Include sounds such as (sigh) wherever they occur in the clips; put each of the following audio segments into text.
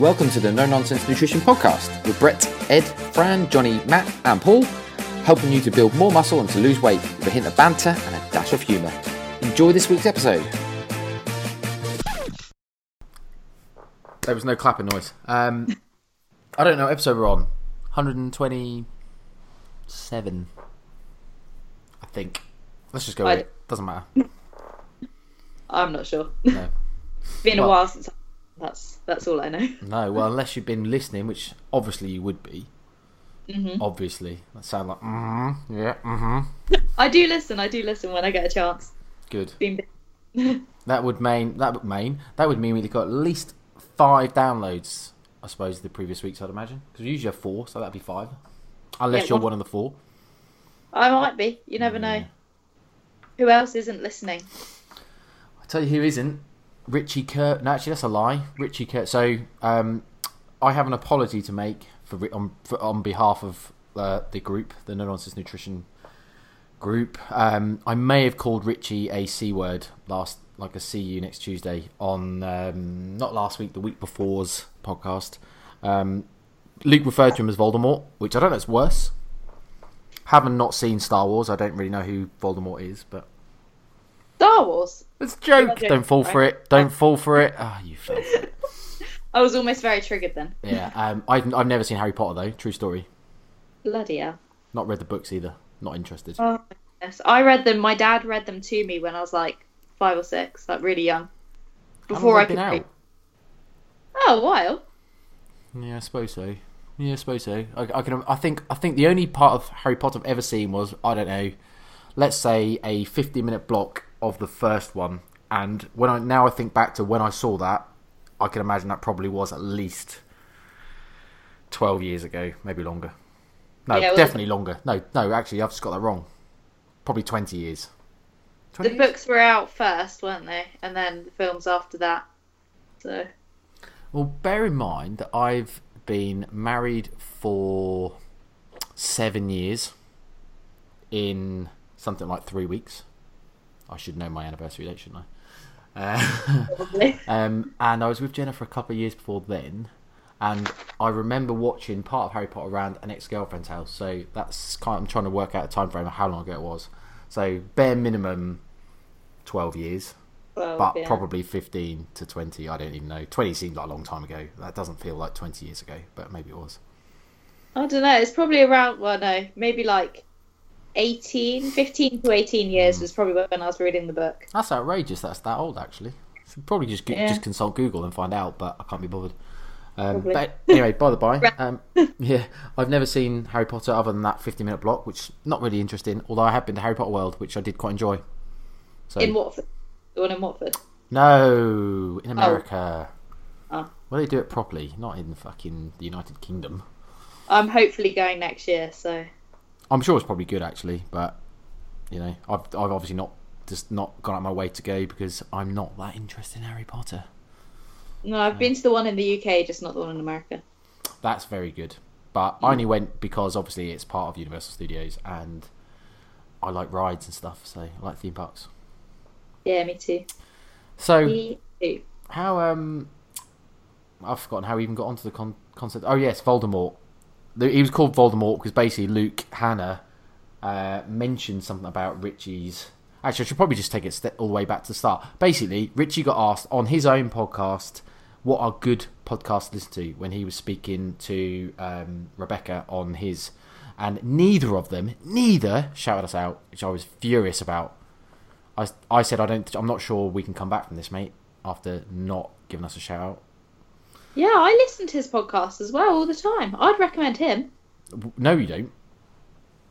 Welcome to the No Nonsense Nutrition Podcast with Brett, Ed, Fran, Johnny, Matt, and Paul, helping you to build more muscle and to lose weight with a hint of banter and a dash of humour. Enjoy this week's episode. There was no clapping noise. Um, I don't know what episode we're on. 127, I think. Let's just go with I- it. Doesn't matter. (laughs) I'm not sure. No. (laughs) Been a while since. That's that's all I know. (laughs) No, well, unless you've been listening, which obviously you would be. Mm-hmm. Obviously, that sound like mm-hmm, yeah, mm-hmm. I do listen. I do listen when I get a chance. Good. (laughs) That would mean that would mean that would mean we've got at least five downloads. I suppose the previous weeks, I'd imagine, because we usually have four, so that'd be five. Unless Yeah, you're one- one of the four. I might be. You never know. Who else isn't listening? I tell you who isn't. Richie Kurt. No, actually, that's a lie. Richie Kurt. So, um, I have an apology to make for, on for, on behalf of uh, the group, the No Nonsense Nutrition group. Um, I may have called Richie a c word last, like a see you next Tuesday on um, not last week, the week before's podcast. Um, Luke referred to him as Voldemort, which I don't know is worse. Having not seen Star Wars, I don't really know who Voldemort is, but Star Wars. it's a joke. You're joking, Don't fall for it. Don't fall for it. Ah, you fell. I was almost very triggered then. Yeah. Um, I've I've never seen Harry Potter though. True story. Bloody hell. Not read the books either. Not interested. Oh, yes. I read them. My dad read them to me when I was like five or six, like really young. How long Before I have could been read. Oh, a while. Yeah, I suppose so. Yeah, I suppose so. I, I can. I think. I think the only part of Harry Potter I've ever seen was I don't know. Let's say a fifty-minute block of the first one, and when I now I think back to when I saw that, I can imagine that probably was at least twelve years ago, maybe longer. No, Yeah, well- definitely longer. No, no, actually, I've just got that wrong. Probably twenty years. 20 The years? books were out first, weren't they? And then the films after that. So Well, bear in mind that I've been married for seven years in something like three weeks. I should know my anniversary date, shouldn't I? Uh, (laughs) um, and I was with Jenna for a couple of years before then, and I remember watching part of Harry Potter around an ex-girlfriend's house. So that's kind. I'm trying to work out a time frame of how long ago it was. So bare minimum, twelve years Well, but yeah. probably 15 to 20 i don't even know 20 seemed like a long time ago that doesn't feel like 20 years ago but maybe it was I don't know. It's probably around, well, no, maybe like 18, 15 to 18 years Hmm. was probably when I was reading the book. that's outrageous that's that old actually should probably just go- Yeah. just consult google and find out but i can't be bothered um, but anyway by the by (laughs) um, yeah i've never seen harry potter other than that 50 minute block which not really interesting although i have been to harry potter world which i did quite enjoy so In Watford. The one in Watford. no in america Oh. well they do it properly not in fucking the united kingdom I'm hopefully going next year, so. I'm sure it's probably good actually, but you know, I've I've obviously not just not gone out my way to go because I'm not that interested in Harry Potter. No, I've been to the one in the UK, just not the one in America. That's very good, but I only went because obviously it's part of Universal Studios and I like rides and stuff, so I like theme parks. Yeah, me too. So Me too. how um, I've forgotten how we even got onto the con- concept. Oh yes, Voldemort. He was called Voldemort because basically Luke Hannah uh, mentioned something about Richie's. Actually, I should probably just take it all the way back to the start. Basically, Richie got asked on his own podcast what are good podcasts to listen to when he was speaking to um, Rebecca on his, and neither of them, neither shouted us out, which I was furious about. I, I said I don't, I'm not sure we can come back from this, mate, after not giving us a shout out. Yeah, I listen to his podcast as well all the time. I'd recommend him. No, you don't.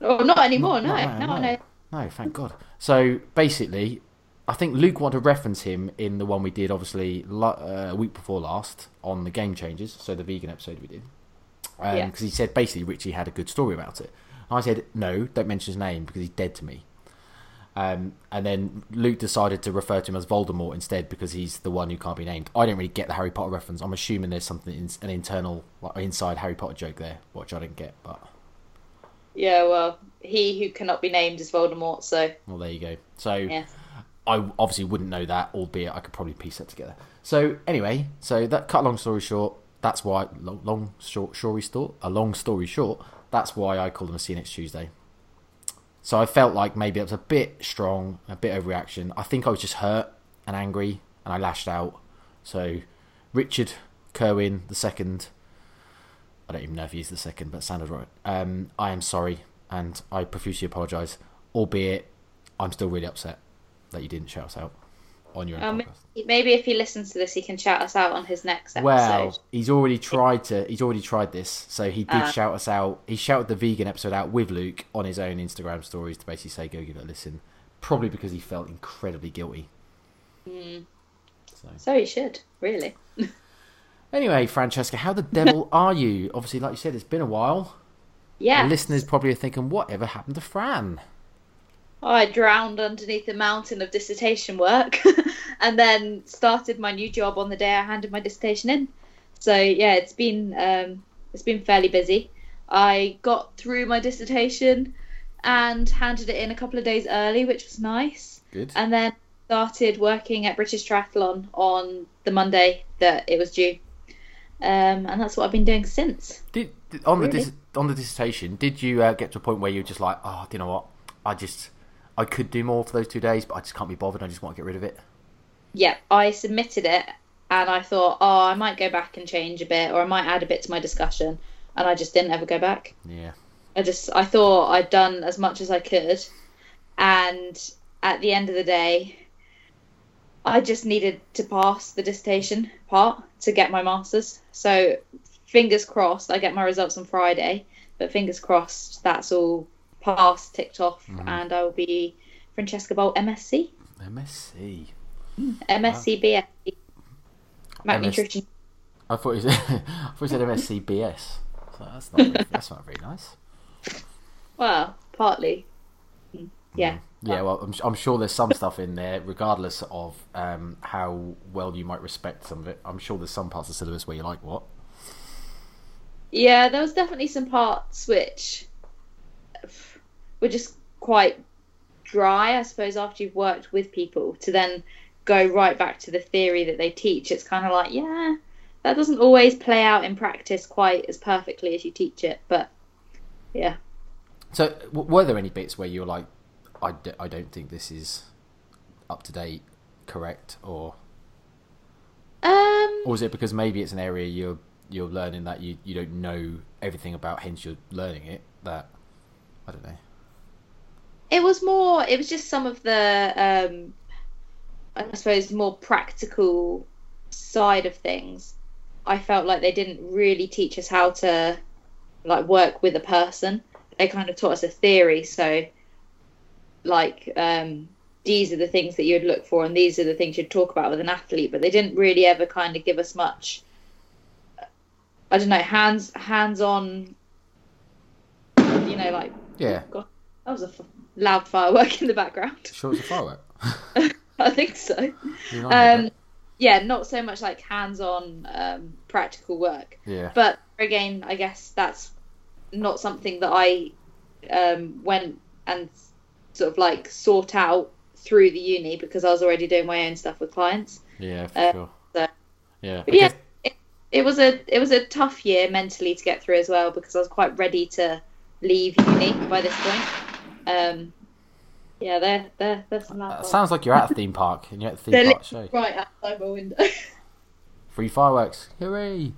Oh, not anymore, no. no, no, no. no. No, thank God. So basically, I think Luke wanted to reference him in the one we did, obviously, uh, a week before last on the Game Changers, so the vegan episode we did. Because Yeah. he said basically Richie had a good story about it. I said, no, don't mention his name because he's dead to me. Um, and then Luke decided to refer to him as Voldemort instead because he's the one who can't be named. I don't really get the Harry Potter reference. I'm assuming there's something, in, an internal, like, inside Harry Potter joke there, which I didn't get. But Yeah, well, he who cannot be named is Voldemort, so well, there you go. So yeah. I obviously wouldn't know that, albeit I could probably piece that together. So anyway, so that cut long story short, that's why long, long short story short a long story short that's why I call them a see you next Tuesday. So I felt like maybe it was a bit strong, a bit overreaction. I think I was just hurt and angry, and I lashed out. So Richard Kerwin the second, I don't even know if he's the second, but sounded right. Um, I am sorry, and I profusely apologise. Albeit, I'm still really upset that you didn't shout us out on your own Um, podcast. maybe if he listens to this, he can shout us out on his next episode. Well, he's already tried to. He's already tried this, so he did Ah. shout us out. He shouted the vegan episode out with Luke on his own Instagram stories to basically say, "Go give it a listen." Probably because he felt incredibly guilty. Hmm. So, so he should really. (laughs) anyway, Francesca, how the devil (laughs) are you? Obviously, like you said, it's been a while. Yeah. The listeners probably are thinking, "Whatever happened to Fran?" I drowned underneath a mountain of dissertation work (laughs) and then started my new job on the day I handed my dissertation in. So yeah, it's been um, it's been fairly busy. I got through my dissertation and handed it in a couple of days early, which was nice. Good. And then started working at British Triathlon on the Monday that it was due. Um, and that's what I've been doing since. Did, did- on the dis- on the dissertation? Did you uh, get to a point where you were just like, "Oh, do you know what? I just I could do more for those two days, but I just can't be bothered. I just want to get rid of it." yeah, I submitted it and I thought, oh, I might go back and change a bit or I might add a bit to my discussion. And I just didn't ever go back. Yeah. I just, I thought I'd done as much as I could. And at the end of the day, I just needed to pass the dissertation part to get my master's. So fingers crossed, I get my results on Friday. But fingers crossed, that's all passed, ticked off, and I will be Francesca Bolt MSc. MSc. MSc BSc. Mac MS Nutrition. I thought you said, (laughs) I thought you said MSc BS. So that's not very, (laughs) that's not very nice. Well, partly. Mm, Yeah. Yeah, well, I'm, I'm sure there's some stuff in there, regardless of um, how well you might respect some of it. I'm sure there's some parts of the syllabus where you're like, what? Yeah, there was definitely some parts which were just quite dry, I suppose, after you've worked with people to then go right back to the theory that they teach. It's kind of like, yeah, that doesn't always play out in practice quite as perfectly as you teach it, but yeah. So, w- were there any bits where you were like, I, d- I don't think this is up to date, correct, or Um, or is it because maybe it's an area you're you're learning that you, you don't know everything about, hence you're learning it? That I don't know. It was more. It was just some of the, um, I suppose, more practical side of things. I felt like they didn't really teach us how to, like, work with a person. They kind of taught us a theory. So, like, um, these are the things that you would look for, and these are the things you'd talk about with an athlete. But they didn't really ever kind of give us much. I don't know, hands hands on. You know, like Yeah, God, that was a loud firework in the background. sure, it's a firework. (laughs) I think so. You know, I Um, yeah, not so much like hands-on um, practical work, yeah, but again, I guess that's not something that I um, went and sort of like sought out through the uni because I was already doing my own stuff with clients. yeah, for uh, sure. so- Yeah, But yeah, it was a it was a tough year mentally to get through as well because I was quite ready to leave uni by this point. Um, yeah, there there there's some Uh, sounds like you're at a (laughs) theme park and you're at the theme park show. right outside my window. (laughs) Free fireworks, hooray!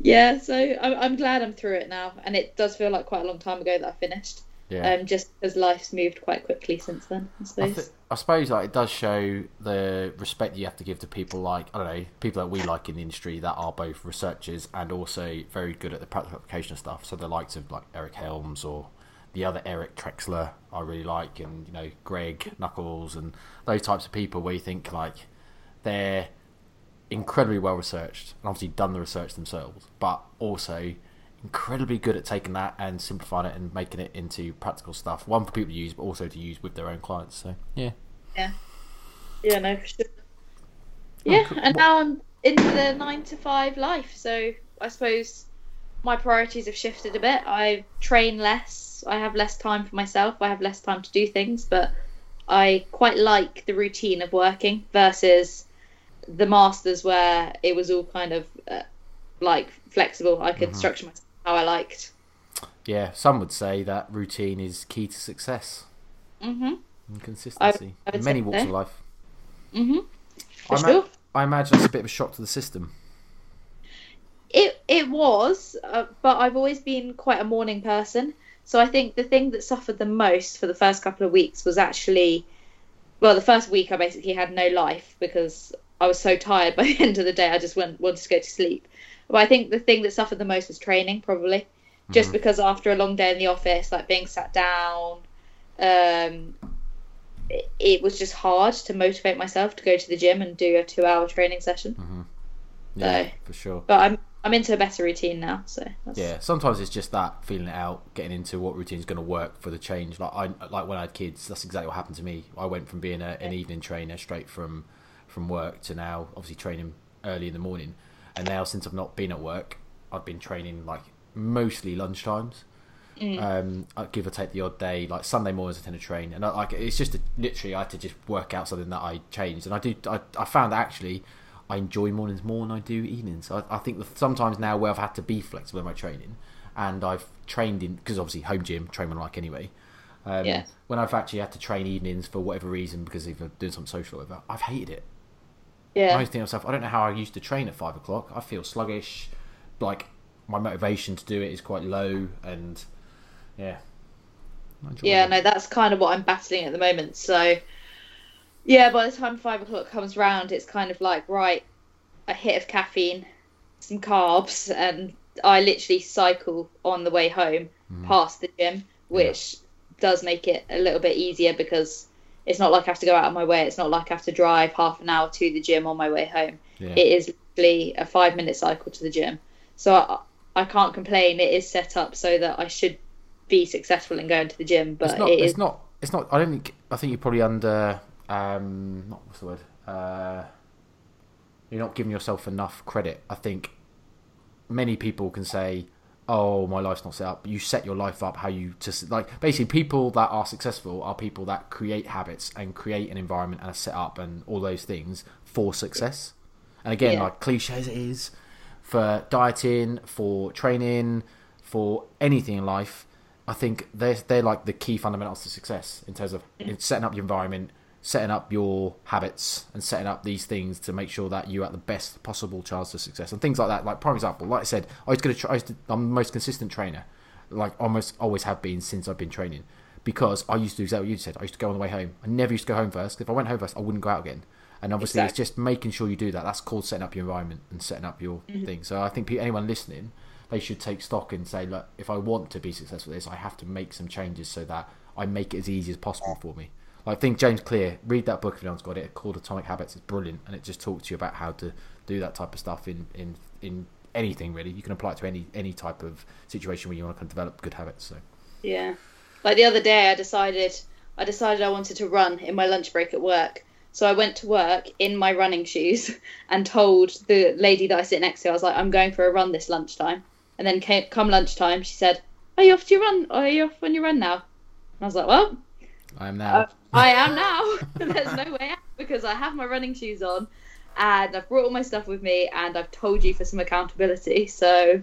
yeah, so I'm, I'm glad I'm through it now, and it does feel like quite a long time ago that I finished. Yeah, Um, just because life's moved quite quickly since then, I I, suppose. th- I suppose like it does show the respect you have to give to people like I don't know people that we like in the industry that are both researchers and also very good at the practical application of stuff. So the likes of like Eric Helms or the other Eric Trexler I really like, and you know Greg Nuckols and those types of people where you think like they're incredibly well researched and obviously done the research themselves, but also incredibly good at taking that and simplifying it and making it into practical stuff. One for people to use, but also to use with their own clients. So yeah, Yeah, yeah, no, for sure. Oh, yeah, cool. and now I'm into the nine to five life, so I suppose my priorities have shifted a bit. I train less, I have less time for myself, I have less time to do things, but I quite like the routine of working versus the masters where it was all kind of uh, like flexible. I Mm-hmm. could structure myself how I liked. Yeah, some would say that routine is key to success Mhm. and consistency I would in many walks so. of life. Mhm. For I, ima- sure. I imagine it's a bit of a shock to the system. It it was, uh, but I've always been quite a morning person. So I think the thing that suffered the most for the first couple of weeks was actually, well, the first week I basically had no life because I was so tired (laughs) by the end of the day. I just went wanted to go to sleep. But I think the thing that suffered the most was training, probably, just because after a long day in the office, like being sat down, um, it, it was just hard to motivate myself to go to the gym and do a two-hour training session. Yeah, No. for sure. But I'm I'm into a better routine now, so that's, Yeah, sometimes it's just that feeling it out, getting into what routine's going to work for the change. Like I, like when I had kids, that's exactly what happened to me. I went from being a, an evening trainer straight from from work to now obviously training early in the morning. And now since I've not been at work, I've been training like mostly lunchtimes. Um, I give or take the odd day, like Sunday mornings I tend to train, and I, like it's just a, literally I had to just work out something that I changed, and I do. I, I found actually I enjoy mornings more than I do evenings. I, I think that sometimes now where I've had to be flexible in my training, and I've trained in because obviously home gym train when I like anyway. Um, Yeah. When I've actually had to train evenings for whatever reason because of doing something social or whatever, I've hated it. I yeah, always think to myself, I don't know how I used to train at five o'clock. I feel sluggish, like my motivation to do it is quite low, and yeah, yeah. it. No, that's kind of what I'm battling at the moment. So, yeah, by the time five o'clock comes round, it's kind of like right, a hit of caffeine, some carbs, and I literally cycle on the way home Mm. past the gym, which does make it a little bit easier because it's not like I have to go out of my way. It's not like I have to drive half an hour to the gym on my way home. Yeah. It is literally a five minute cycle to the gym. So I, I can't complain. It is set up so that I should be successful in going to the gym, but it's not. it It's not. It's not. I don't think. I think you're probably under. Um, not what's the word. Uh, you're not giving yourself enough credit. I think many people can say, "Oh, my life's not set up." You set your life up how you just like basically people that are successful are people that create habits and create an environment and a setup and all those things for success. And again, Yeah. like cliche as it is, for dieting, for training, for anything in life, I think they're they're like the key fundamentals to success in terms of in setting up your environment, setting up your habits, and setting up these things to make sure that you at the best possible chance of success and things like that. Like prime example, like I said, I was going to try. I used to, I'm the most consistent trainer, like almost always have been since I've been training, because I used to do exactly what you said. I used to go on the way home. I never used to go home first. If I went home first, I wouldn't go out again. And obviously, Exactly. it's just making sure you do that. That's called setting up your environment and setting up your mm-hmm. thing. So I think anyone listening, they should take stock and say, look, if I want to be successful at this, I have to make some changes so that I make it as easy as possible for me. I think James Clear, read that book if anyone's got it, called Atomic Habits. It's brilliant, and it just talks to you about how to do that type of stuff in in in anything really. You can apply it to any any type of situation where you want to kind of develop good habits. So yeah. Like the other day, I decided I decided I wanted to run in my lunch break at work. So I went to work in my running shoes (laughs) and told the lady that I sit next to, I was like, I'm going for a run this lunchtime. And then came, come lunchtime, she said, Are you off to your run? Are you off on your run now? And I was like, Well, I am now. Uh, I am now. (laughs) There's no way out because I have my running shoes on and I've brought all my stuff with me and I've told you for some accountability. So,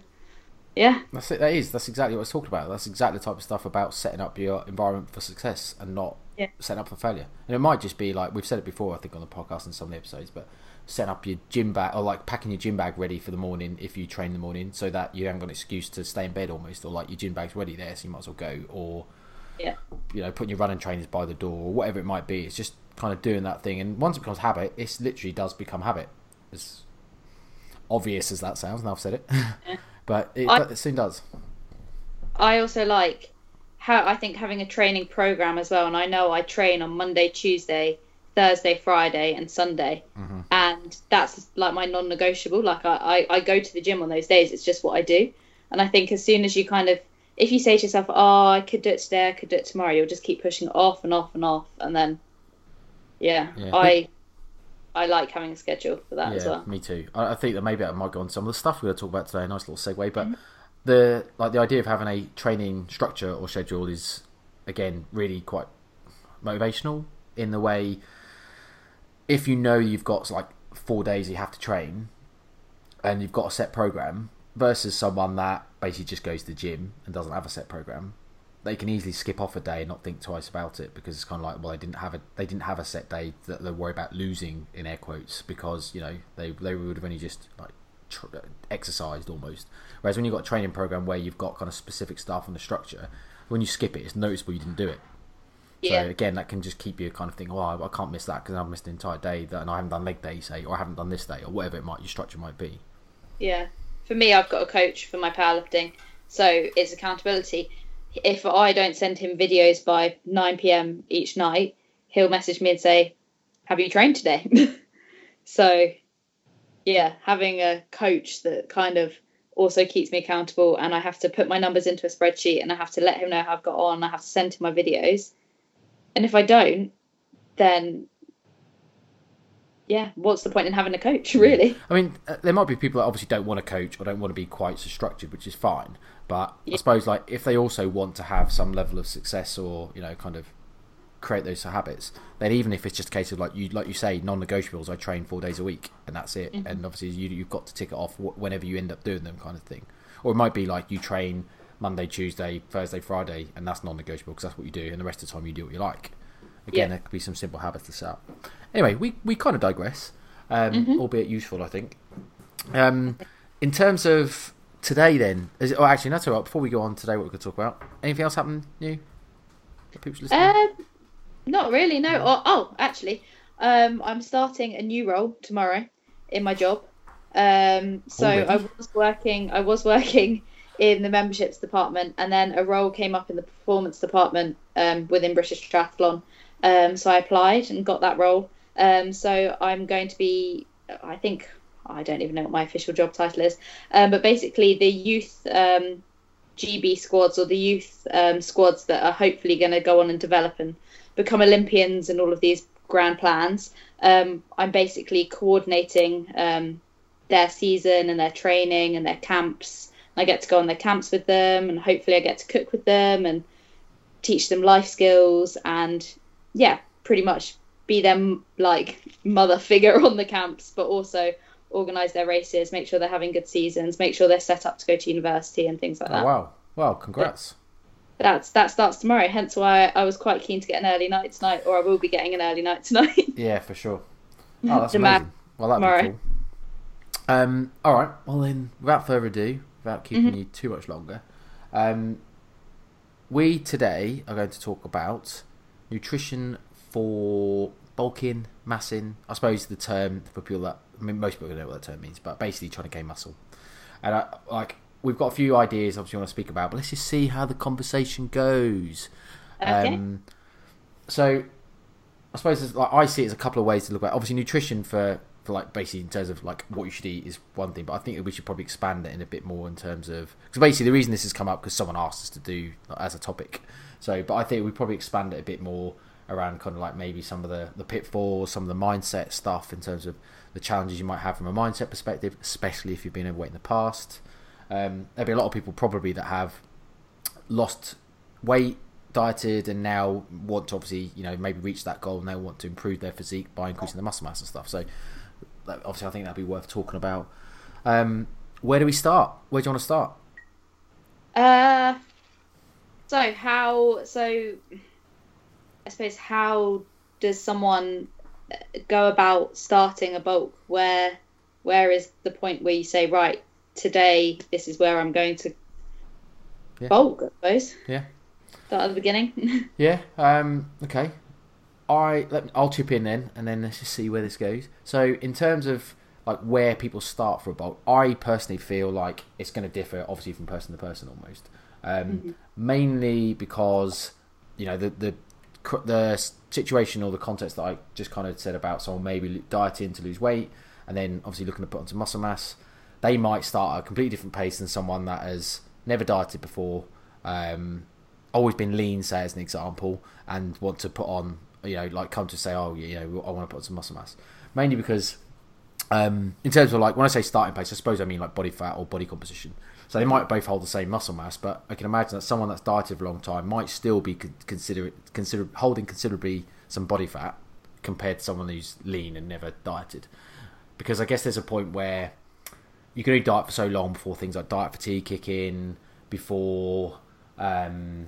yeah. That's it. That is. That's exactly what I was talking about. That's exactly the type of stuff about setting up your environment for success and not Yeah. setting up for failure. And it might just be like we've said it before, I think, on the podcast and some of the episodes, but setting up your gym bag or like packing your gym bag ready for the morning if you train in the morning, so that you haven't got an excuse to stay in bed almost, or like your gym bag's ready there, so you might as well go, or Yeah. you know, putting your running trainers by the door or whatever it might be. It's just kind of doing that thing, and once it becomes habit, it literally does become habit. As obvious as that sounds, now I've said it, (laughs) but it, I- it soon does. I also like how I think having a training program as well. And I know I train on Monday, Tuesday, Thursday, Friday, and Sunday. Mm-hmm. And that's like my non negotiable. Like I, I, I go to the gym on those days. It's just what I do. And I think as soon as you kind of, if you say to yourself, oh, I could do it today, I could do it tomorrow, you'll just keep pushing off and off and off. And then, yeah, Yeah. I, I like having a schedule for that yeah, as well. me too. I, I think that maybe I might go on some of the stuff we're going to talk about today. A nice little segue, but Mm-hmm. the like the idea of having a training structure or schedule is again really quite motivational in the way if you know you've got like four days you have to train and you've got a set program versus someone that basically just goes to the gym and doesn't have a set program they can easily skip off a day and not think twice about it because it's kind of like well they didn't have a they didn't have a set day that they worry about losing in air quotes because you know they they would have only just like tr- exercised almost whereas when you've got a training program where you've got kind of specific stuff and the structure when you skip it it's noticeable you didn't do it Yeah. so again that can just keep you kind of thinking oh I, can't miss that because I've missed the entire day that and I haven't done leg day say or I haven't done this day or whatever it might your structure might be Yeah. For me, I've got a coach for my powerlifting, so it's accountability. If I don't send him videos by 9 p.m. each night, he'll message me and say, Have you trained today? (laughs) so, yeah, having a coach that kind of also keeps me accountable, and I have to put my numbers into a spreadsheet and I have to let him know how I've got on, I have to send him my videos. And if I don't, then yeah, what's the point in having a coach, really? I mean, uh, there might be people that obviously don't want to coach or don't want to be quite so structured, which is fine. But I suppose, like, if they also want to have some level of success or you know, kind of create those habits, then even if it's just a case of like you, like you say, non-negotiables, I train four days a week and that's it. Mm-hmm. And obviously, you, you've got to tick it off whenever you end up doing them, kind of thing. Or it might be like you train Monday, Tuesday, Thursday, Friday, and that's non-negotiable because that's what you do, and the rest of the time you do what you like. Again, Yeah. there could be some simple habits to set up. Anyway, we, we kind of digress, um, Mm-hmm. albeit useful, I think. Um, in terms of today, then, is it, oh, actually, all right. Before we go on today, what we could talk about? Anything else happen new? People listening? Um, not really. No. Oh, oh, actually, um, I'm starting a new role tomorrow in my job. Um, so Already? I was working. I was working in the memberships department, and then a role came up in the performance department um, within British Triathlon. Um, so I applied and got that role. Um, so I'm going to be. I think I don't even know what my official job title is, um, but basically the youth um, GB squads or the youth um, squads that are hopefully going to go on and develop and become Olympians and all of these grand plans. Um, I'm basically coordinating um, their season and their training and their camps. I get to go on their camps with them, and hopefully, I get to cook with them and teach them life skills and yeah, pretty much be them like mother figure (laughs) on the camps, but also organize their races, make sure they're having good seasons, make sure they're set up to go to university and things like oh, that wow. Well, congrats. that's that starts tomorrow. Hence why I was quite keen to get an early night tonight, or I will be getting an early night tonight. (laughs) Yeah, for sure. (laughs) Oh, that's amazing. Well, that'd tomorrow. be cool. Um, all right. Well, then, without further ado, without keeping Mm-hmm. you too much longer, um, we today are going to talk about nutrition for bulking, massing. I suppose the term for people that I mean, most people don't know what that term means, but basically trying to gain muscle. And I, like, we've got a few ideas, obviously, we want to speak about, but let's just see how the conversation goes. Okay. Um, so I suppose like I see it as a couple of ways to look at. it. Obviously, nutrition for for like basically in terms of like what you should eat is one thing, but I think we should probably expand it in a bit more in terms of because basically the reason this has come up because someone asked us to do like, as a topic. So, but I think we probably expand it a bit more around kind of like maybe some of the the pitfalls, some of the mindset stuff in terms of the challenges you might have from a mindset perspective, especially if you've been overweight in the past. Um, there'll be a lot of people probably that have lost weight, dieted, and now want to obviously, you know, maybe reach that goal and they want to improve their physique by increasing the muscle mass and stuff. So, obviously, I think that'd be worth talking about. Um, where do we start? Where do you want to start? Uh, so how? So I suppose how does someone go about starting a bulk? Where where is the point where you say, right, today this is where I'm going to Yeah. bulk? I suppose. Yeah. Start at the beginning. (laughs) Yeah. Um, okay. I let I'll chip in then, and then let's just see where this goes. So, in terms of like where people start for a bulk, I personally feel like it's going to differ, obviously, from person to person almost. Um, Mainly because you know the the the situation or the context that I just kind of said about someone maybe dieting to lose weight, and then obviously looking to put on some muscle mass. They might start at a completely different pace than someone that has never dieted before. Um, always been lean, say as an example, and want to put on, you know, like come to say, oh, you know, I want to put on some muscle mass. Mainly because, um, in terms of like when I say starting pace, I suppose I mean like body fat or body composition. So they might both hold the same muscle mass, but I can imagine that someone that's dieted for a long time might still be con- consider consider holding considerably some body fat compared to someone who's lean and never dieted. Because I guess there's a point where you can only diet for so long before things like diet fatigue kick in, before um,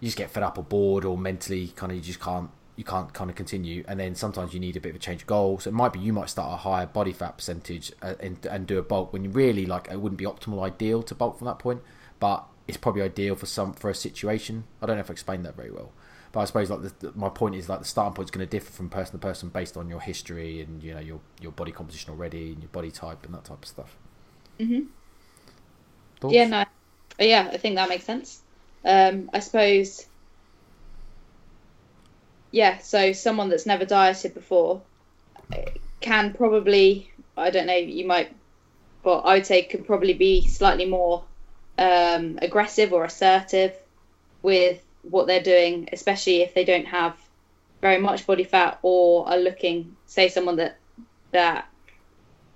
you just get fed up or bored or mentally kind of you just can't you can't kind of continue and then sometimes you need a bit of a change of goal. So it might be you might start a higher body fat percentage uh, and, and do a bulk when you really like it wouldn't be optimal ideal to bulk from that point but it's probably ideal for some for a situation. I don't know if i explained that very well but i suppose like the, my point is like the starting point is going to differ from person to person based on your history and you know your your body composition already and your body type and that type of stuff. Mm-hmm. yeah no. Yeah i think that makes sense. Um, i suppose yeah, so someone that's never dieted before can probably, I don't know, you might, but I would say can probably be slightly more um, aggressive or assertive with what they're doing, especially if they don't have very much body fat or are looking, say, someone that that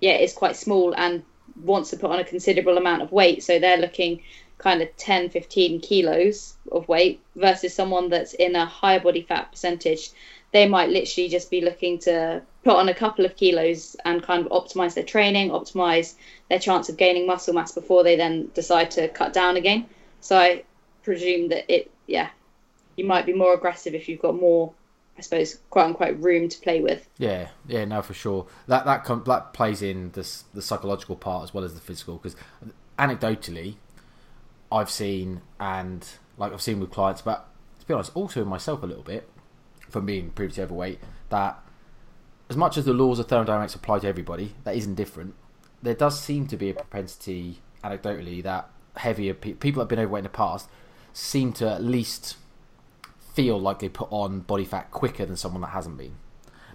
yeah is quite small and wants to put on a considerable amount of weight, so they're looking kind of 10, 15 kilos of weight versus someone that's in a higher body fat percentage, they might literally just be looking to put on a couple of kilos and kind of optimize their training, optimize their chance of gaining muscle mass before they then decide to cut down again. So I presume that it, yeah, you might be more aggressive if you've got more, I suppose, quote unquote, room to play with. Yeah, yeah, no, for sure. That that com- that plays in this the psychological part as well as the physical because anecdotally, I've seen and like I've seen with clients, but to be honest, also in myself a little bit from being previously overweight, that as much as the laws of thermodynamics apply to everybody, that isn't different. There does seem to be a propensity, anecdotally, that heavier pe- people that have been overweight in the past seem to at least feel like they put on body fat quicker than someone that hasn't been.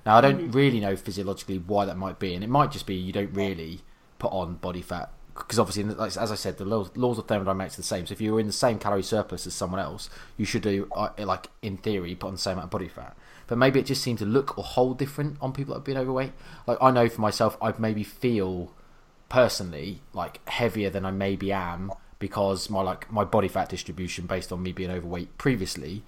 Now, I don't mm-hmm. really know physiologically why that might be, and it might just be you don't really put on body fat because obviously, as I said, the laws of thermodynamics are the same. So if you're in the same calorie surplus as someone else, you should do, uh, like in theory, put on the same amount of body fat. But maybe it just seemed to look or hold different on people that have been overweight. Like I know for myself, I'd maybe feel personally like heavier than I maybe am because my like my body fat distribution based on me being overweight previously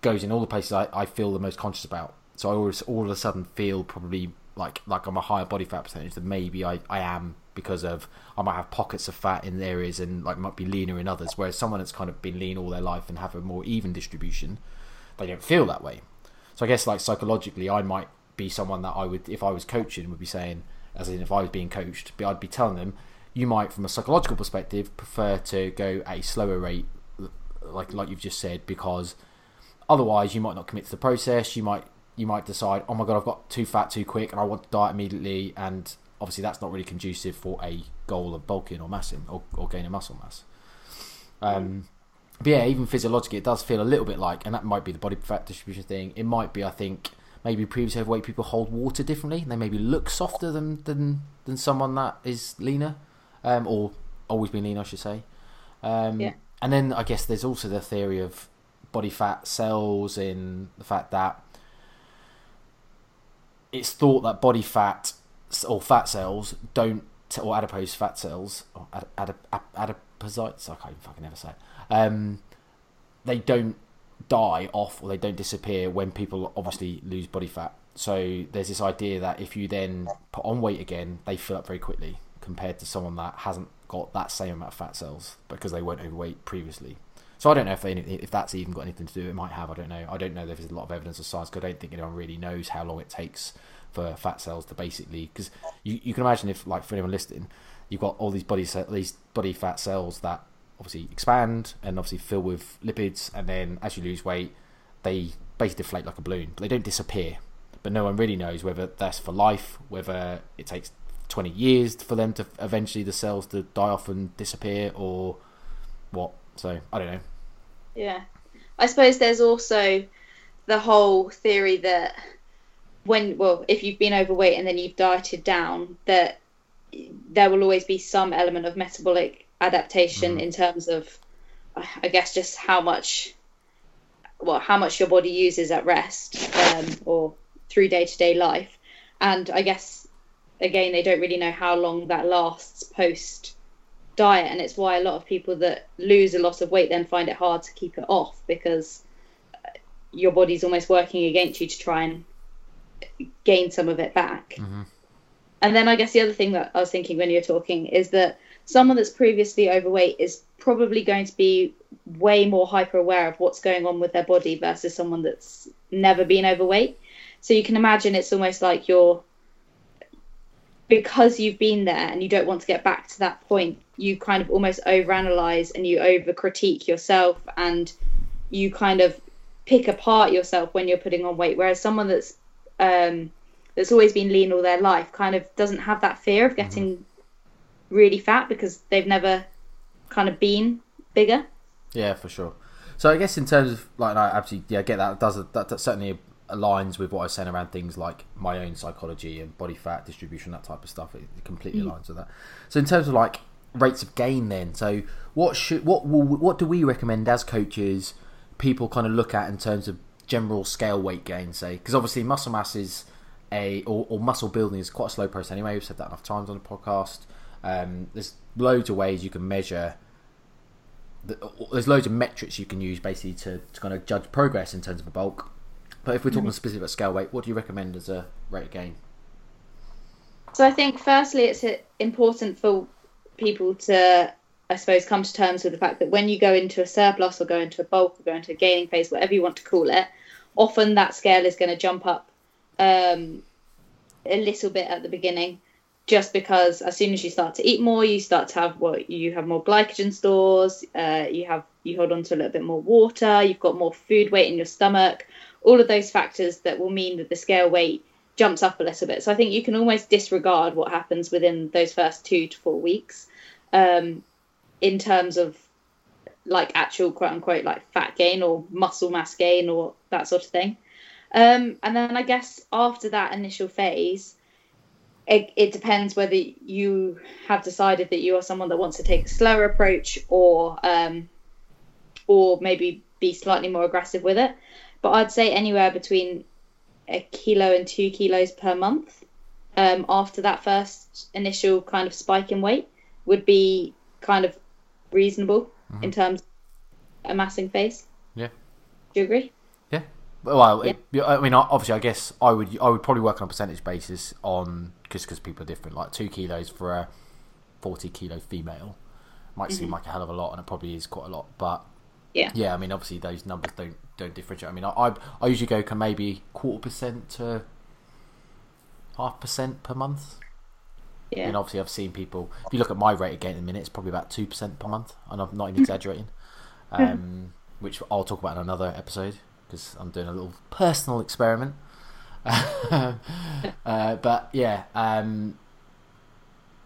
goes in all the places I, I feel the most conscious about. So I always all of a sudden feel probably like like I'm a higher body fat percentage than maybe I, I am because of I might have pockets of fat in areas and like might be leaner in others. Whereas someone that's kind of been lean all their life and have a more even distribution, they don't feel that way. So I guess like psychologically, I might be someone that I would, if I was coaching, would be saying, as in if I was being coached, but I'd be telling them, you might, from a psychological perspective, prefer to go at a slower rate, like like you've just said, because otherwise you might not commit to the process. You might you might decide, oh my god, I've got too fat too quick, and I want to diet immediately, and obviously that's not really conducive for a goal of bulking or massing or, or gaining muscle mass. Um, but yeah, even physiologically, it does feel a little bit like, and that might be the body fat distribution thing. It might be, I think, maybe previously overweight people hold water differently. They maybe look softer than than, than someone that is leaner, um, or always been lean, I should say. Um, yeah. And then I guess there's also the theory of body fat cells in the fact that it's thought that body fat or fat cells don't, or adipose fat cells, or adip, adipocytes, I can't even fucking ever say it, um, they don't die off or they don't disappear when people obviously lose body fat. So there's this idea that if you then put on weight again, they fill up very quickly compared to someone that hasn't got that same amount of fat cells because they weren't overweight previously. So I don't know if if that's even got anything to do. It might have. I don't know. I don't know if there's a lot of evidence of science. Because I don't think anyone really knows how long it takes for fat cells to basically because you, you can imagine if like for anyone listening you've got all these body these body fat cells that obviously expand and obviously fill with lipids and then as you lose weight they basically deflate like a balloon but they don't disappear. But no one really knows whether that's for life whether it takes 20 years for them to eventually the cells to die off and disappear or what. So i don't know. Yeah. I suppose there's also the whole theory that when well if you've been overweight and then you've dieted down that there will always be some element of metabolic adaptation mm. in terms of i guess just how much well how much your body uses at rest um, or through day-to-day life and i guess again they don't really know how long that lasts post diet and it's why a lot of people that lose a lot of weight then find it hard to keep it off because your body's almost working against you to try and gain some of it back. Mm-hmm. and then I guess the other thing that I was thinking when you're talking is that someone that's previously overweight is probably going to be way more hyper aware of what's going on with their body versus someone that's never been overweight. So you can imagine it's almost like you're because you've been there and you don't want to get back to that point, you kind of almost overanalyze and you over critique yourself and you kind of pick apart yourself when you're putting on weight. Whereas someone that's um, that's always been lean all their life kind of doesn't have that fear of getting mm-hmm. really fat because they've never kind of been bigger. Yeah, for sure. So I guess in terms of like, I absolutely yeah, I get that. Does that, that certainly aligns with what I was saying around things like my own psychology and body fat distribution, that type of stuff. It, completely mm. aligns with that. So in terms of like rates of gain, then, so what should what what do we recommend as coaches? People kind of look at in terms of general scale weight gain, say, because obviously muscle mass is a or, or, muscle building is quite a slow process anyway. We've said that enough times on the podcast. Um, there's loads of ways you can measure. The, there's loads of metrics you can use basically to, to kind of judge progress in terms of a bulk. But if we're talking mm-hmm. specifically about scale weight, what do you recommend as a rate of gain? So I think firstly, it's important for people to, I suppose, come to terms with the fact that when you go into a surplus or go into a bulk or go into a gaining phase, whatever you want to call it, often that scale is going to jump up um, a little bit at the beginning, just because as soon as you start to eat more, you start to have what you have more glycogen stores, uh, you have you hold on to a little bit more water, you've got more food weight in your stomach, all of those factors that will mean that the scale weight jumps up a little bit. So I think you can almost disregard what happens within those first two to four weeks um, in terms of like actual quote unquote like fat gain or muscle mass gain or that sort of thing. Um, and then I guess after that initial phase, it, it, depends whether you have decided that you are someone that wants to take a slower approach or um, or maybe be slightly more aggressive with it but I'd say anywhere between a kilo and two kilos per month um, after that first initial kind of spike in weight would be kind of reasonable mm-hmm. in terms of amassing phase. Yeah. Do you agree? Yeah. Well, yeah. It, I mean, obviously, I guess I would I would probably work on a percentage basis on just because people are different. Like two kilos for a forty kilo female might mm-hmm. seem like a hell of a lot, and it probably is quite a lot. But yeah, yeah, I mean, obviously, those numbers don't don't differentiate. I mean, I, I, I usually go can maybe quarter percent to half percent per month. Yeah. And obviously, I've seen people. If you look at my rate again in a minute, it's probably about two percent per month, and I'm not even exaggerating. Um, which I'll talk about in another episode because I'm doing a little personal experiment. (laughs) uh, but yeah, um,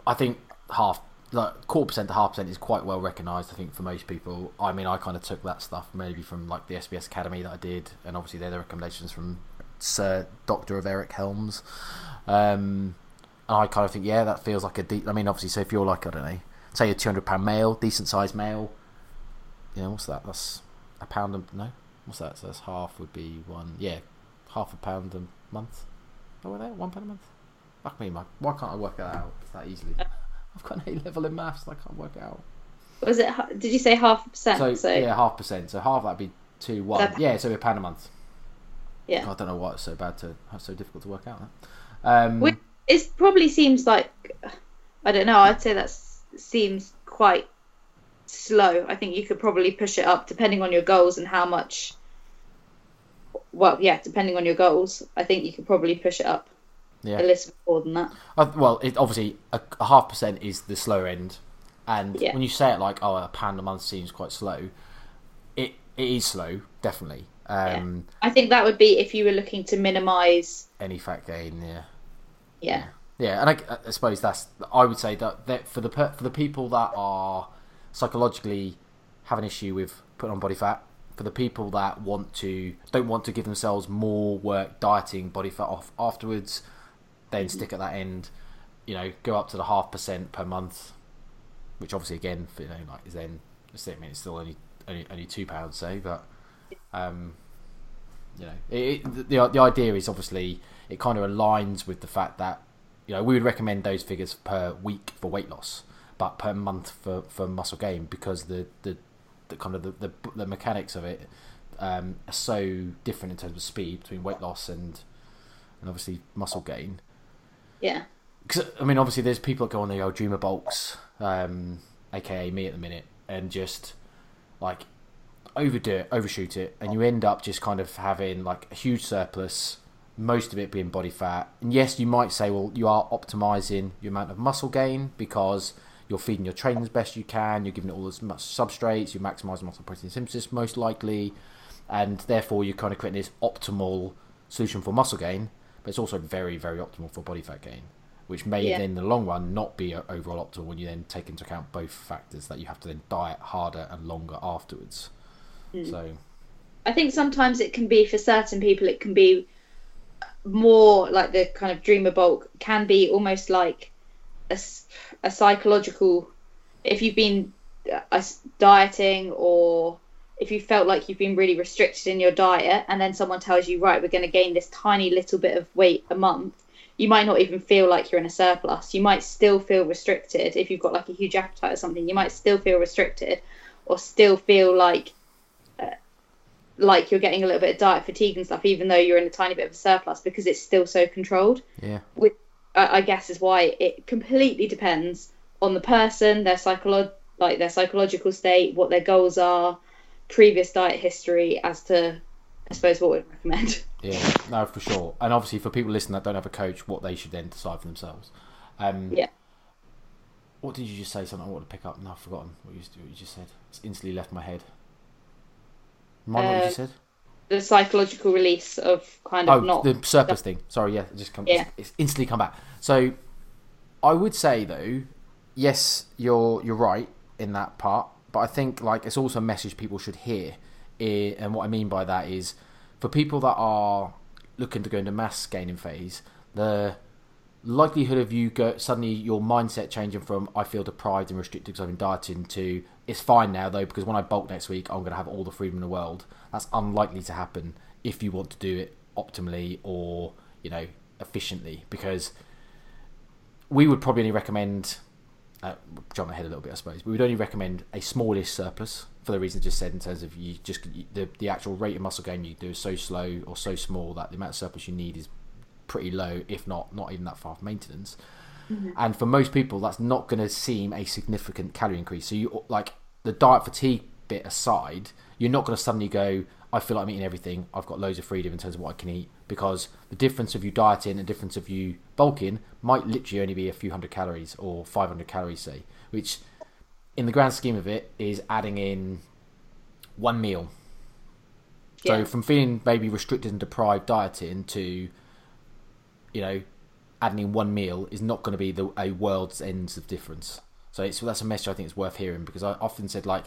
I think half like quarter percent to half percent is quite well recognised. I think for most people. I mean, I kind of took that stuff maybe from like the SBS Academy that I did, and obviously they're the recommendations from Sir Doctor of Eric Helms. Um, and I kind of think, yeah, that feels like a. De- I mean, obviously, so if you're like I don't know, say a two hundred pound male, decent sized male, you know, what's that? That's a pound. A, no, what's that? So that's half would be one. Yeah, half a pound a month. Oh, were they one pound a month? Fuck me, Mike. Why can't I work that out that easily? (laughs) I've got an A level in maths and I can't work it out. Was it? Did you say half a percent? So, so yeah, half percent. So half that'd be two one. That, yeah, so a pound a month. Yeah. I don't know why it's so bad to so difficult to work out. Um, it probably seems like I don't know. I'd say that seems quite slow. I think you could probably push it up depending on your goals and how much. Well, yeah, depending on your goals, I think you could probably push it up yeah. a little more than that. Uh, well, it, obviously, a, a, half percent is the slower end, and yeah. when you say it like, "Oh, a pound a month seems quite slow," it it is slow, definitely. Um, yeah. I think that would be if you were looking to minimise any fat gain. Yeah. Yeah. Yeah, and I, I, suppose that's I would say that, that for the for the people that are psychologically have an issue with putting on body fat, for the people that want to don't want to give themselves more work dieting body fat off afterwards, then stick at that end, you know, go up to the half percent per month, which obviously again, you know, like is then I mean it's still only only, only two pounds, say, but um, you know, it, it, the the idea is obviously it kind of aligns with the fact that you know we would recommend those figures per week for weight loss, but per month for, for muscle gain because the the, the kind of the, the, the mechanics of it um, are so different in terms of speed between weight loss and and obviously muscle gain yeah. because I mean, obviously, there's people that go on the old dreamer bulks, um, aka me at the minute, and just like overdo it, overshoot it, and you end up just kind of having like a huge surplus, most of it being body fat. And yes, you might say, well, you are optimizing your amount of muscle gain because you're feeding your training as best you can, you're giving it all as much substrates, you're maximizing muscle protein synthesis most likely, and therefore you're kind of creating this optimal solution for muscle gain, but it's also very, very optimal for body fat gain which may Yeah. then in the long run not be uh, overall optimal when you then take into account both factors that you have to then diet harder and longer afterwards. Hmm. So I think sometimes it can be for certain people. It can be more like the kind of dreamer bulk can be almost like a psychological. If you've been uh, dieting or if you felt like you've been really restricted in your diet, and then someone tells you, right, we're going to gain this tiny little bit of weight a month, you might not even feel like you're in a surplus. You might still feel restricted if you've got like a huge appetite or something. You might still feel restricted, or still feel like like you're getting a little bit of diet fatigue and stuff, even though you're in a tiny bit of a surplus because it's still so controlled. yeah, Which I guess is why it completely depends on the person, their psycholo- like their psychological state, what their goals are, previous diet history, as to I suppose what we'd recommend. (laughs) yeah, no, for sure. And obviously for people listening that don't have a coach, what they should then decide for themselves. Um, Yeah. What did you just say? Something I want to pick up. No, I've forgotten what you, what you just said. It's instantly left my head. Remind me what you said. The psychological release of kind of Oh, not the surplus thing. Sorry, yeah, it just come. Yeah. It's, instantly come back. So, I would say though, yes, you're you're right in that part, but I think like it's also a message people should hear. And what I mean by that is, for people that are looking to go into mass gaining phase, the likelihood of you go suddenly your mindset changing from I feel deprived and restricted because I've been dieting to it's fine now though because when I bulk next week I'm going to have all the freedom in the world. That's unlikely to happen if you want to do it optimally or you know efficiently because we would probably only recommend uh, jump ahead a little bit I suppose but we'd only recommend a smallish surplus for the reason just said in terms of you just the the actual rate of muscle gain you do is so slow or so small that the amount of surplus you need is pretty low, if not not even that far from maintenance. Mm-hmm. And for most people, that's not going to seem a significant calorie increase. So you like the diet fatigue bit aside, you're not going to suddenly go, I feel like I'm eating everything. I've got loads of freedom in terms of what I can eat because the difference of you dieting and the difference of you bulking might literally only be a few hundred calories or 500 calories, say, which in the grand scheme of it is adding in one meal. So from feeling maybe restricted and deprived dieting to, you know, adding in one meal is not going to be the a world's ends of difference. So it's that's a message I think it's worth hearing because I often said like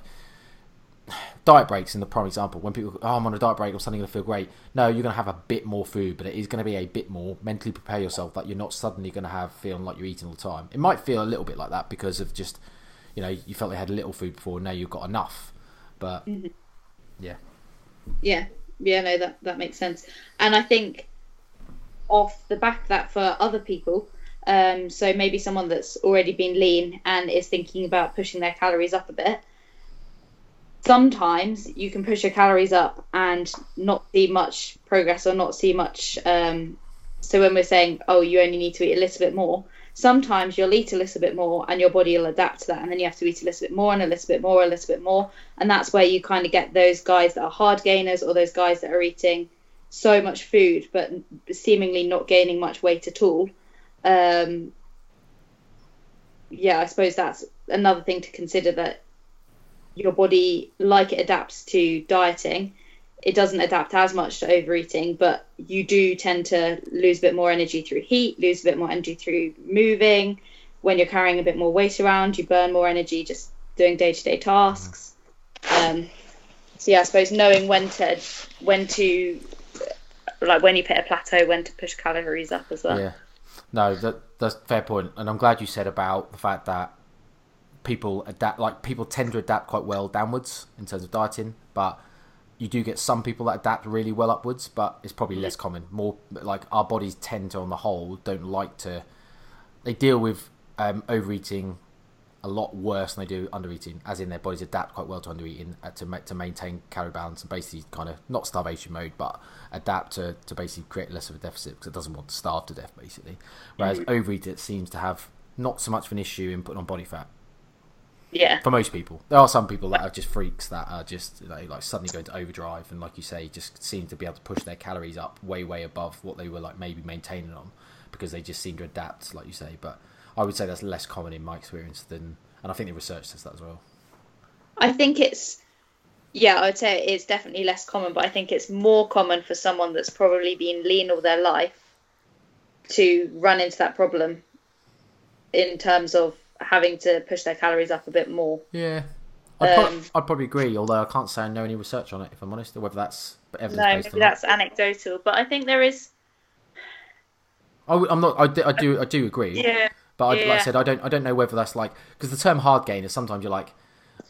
(sighs) diet breaks in the prime example when people go, oh I'm on a diet break or suddenly going to feel great. No, you're going to have a bit more food, but it is going to be a bit more. Mentally prepare yourself that you're not suddenly going to have feeling like you're eating all the time. It might feel a little bit like that because of just you know you felt you had a little food before, now you've got enough. But mm-hmm. yeah, Yeah, yeah, no, that that makes sense. And I think off the back of that for other people, um, so maybe someone that's already been lean and is thinking about pushing their calories up a bit. Sometimes you can push your calories up and not see much progress or not see much. Um, so when we're saying, oh, you only need to eat a little bit more, sometimes you'll eat a little bit more and your body will adapt to that, and then you have to eat a little bit more and a little bit more, a little bit more, and that's where you kind of get those guys that are hard gainers or those guys that are eating so much food but seemingly not gaining much weight at all. Um, yeah, I suppose that's another thing to consider that your body, like it adapts to dieting, it doesn't adapt as much to overeating, but you do tend to lose a bit more energy through heat, lose a bit more energy through moving. When you're carrying a bit more weight around, you burn more energy just doing day to day tasks. Um, so yeah, I suppose knowing when to when to like when you hit a plateau, when to push calories up as well. Yeah, no, that that's a fair point, and I'm glad you said about the fact that people adapt. Like people tend to adapt quite well downwards in terms of dieting, but you do get some people that adapt really well upwards, but it's probably less common. More like our bodies tend to, on the whole, don't like to. They deal with um, overeating a lot worse than they do under eating, as in their bodies adapt quite well to under eating uh, to ma- to maintain calorie balance and basically kind of not starvation mode, but adapt to, to basically create less of a deficit because it doesn't want to starve to death basically. Whereas Mm-hmm. overeat it seems to have not so much of an issue in putting on body fat Yeah. for most people. There are some people that are just freaks that are just you know, like suddenly going to overdrive and, like you say, just seem to be able to push their calories up way, way above what they were like maybe maintaining on because they just seem to adapt, like you say. But I would say that's less common in my experience than, and I think the research says that as well. I think it's yeah, I would say it's definitely less common, but I think it's more common for someone that's probably been lean all their life to run into that problem in terms of having to push their calories up a bit more. Yeah. I'd, Um, I'd probably agree, although I can't say I know any research on it, if I'm honest, or whether that's evidence No, maybe or not. that's anecdotal, but I think there is. I, am not. I I do. I do agree. Yeah, But I, like I said, I don't. I don't know whether that's like because the term hard gain is sometimes you're like,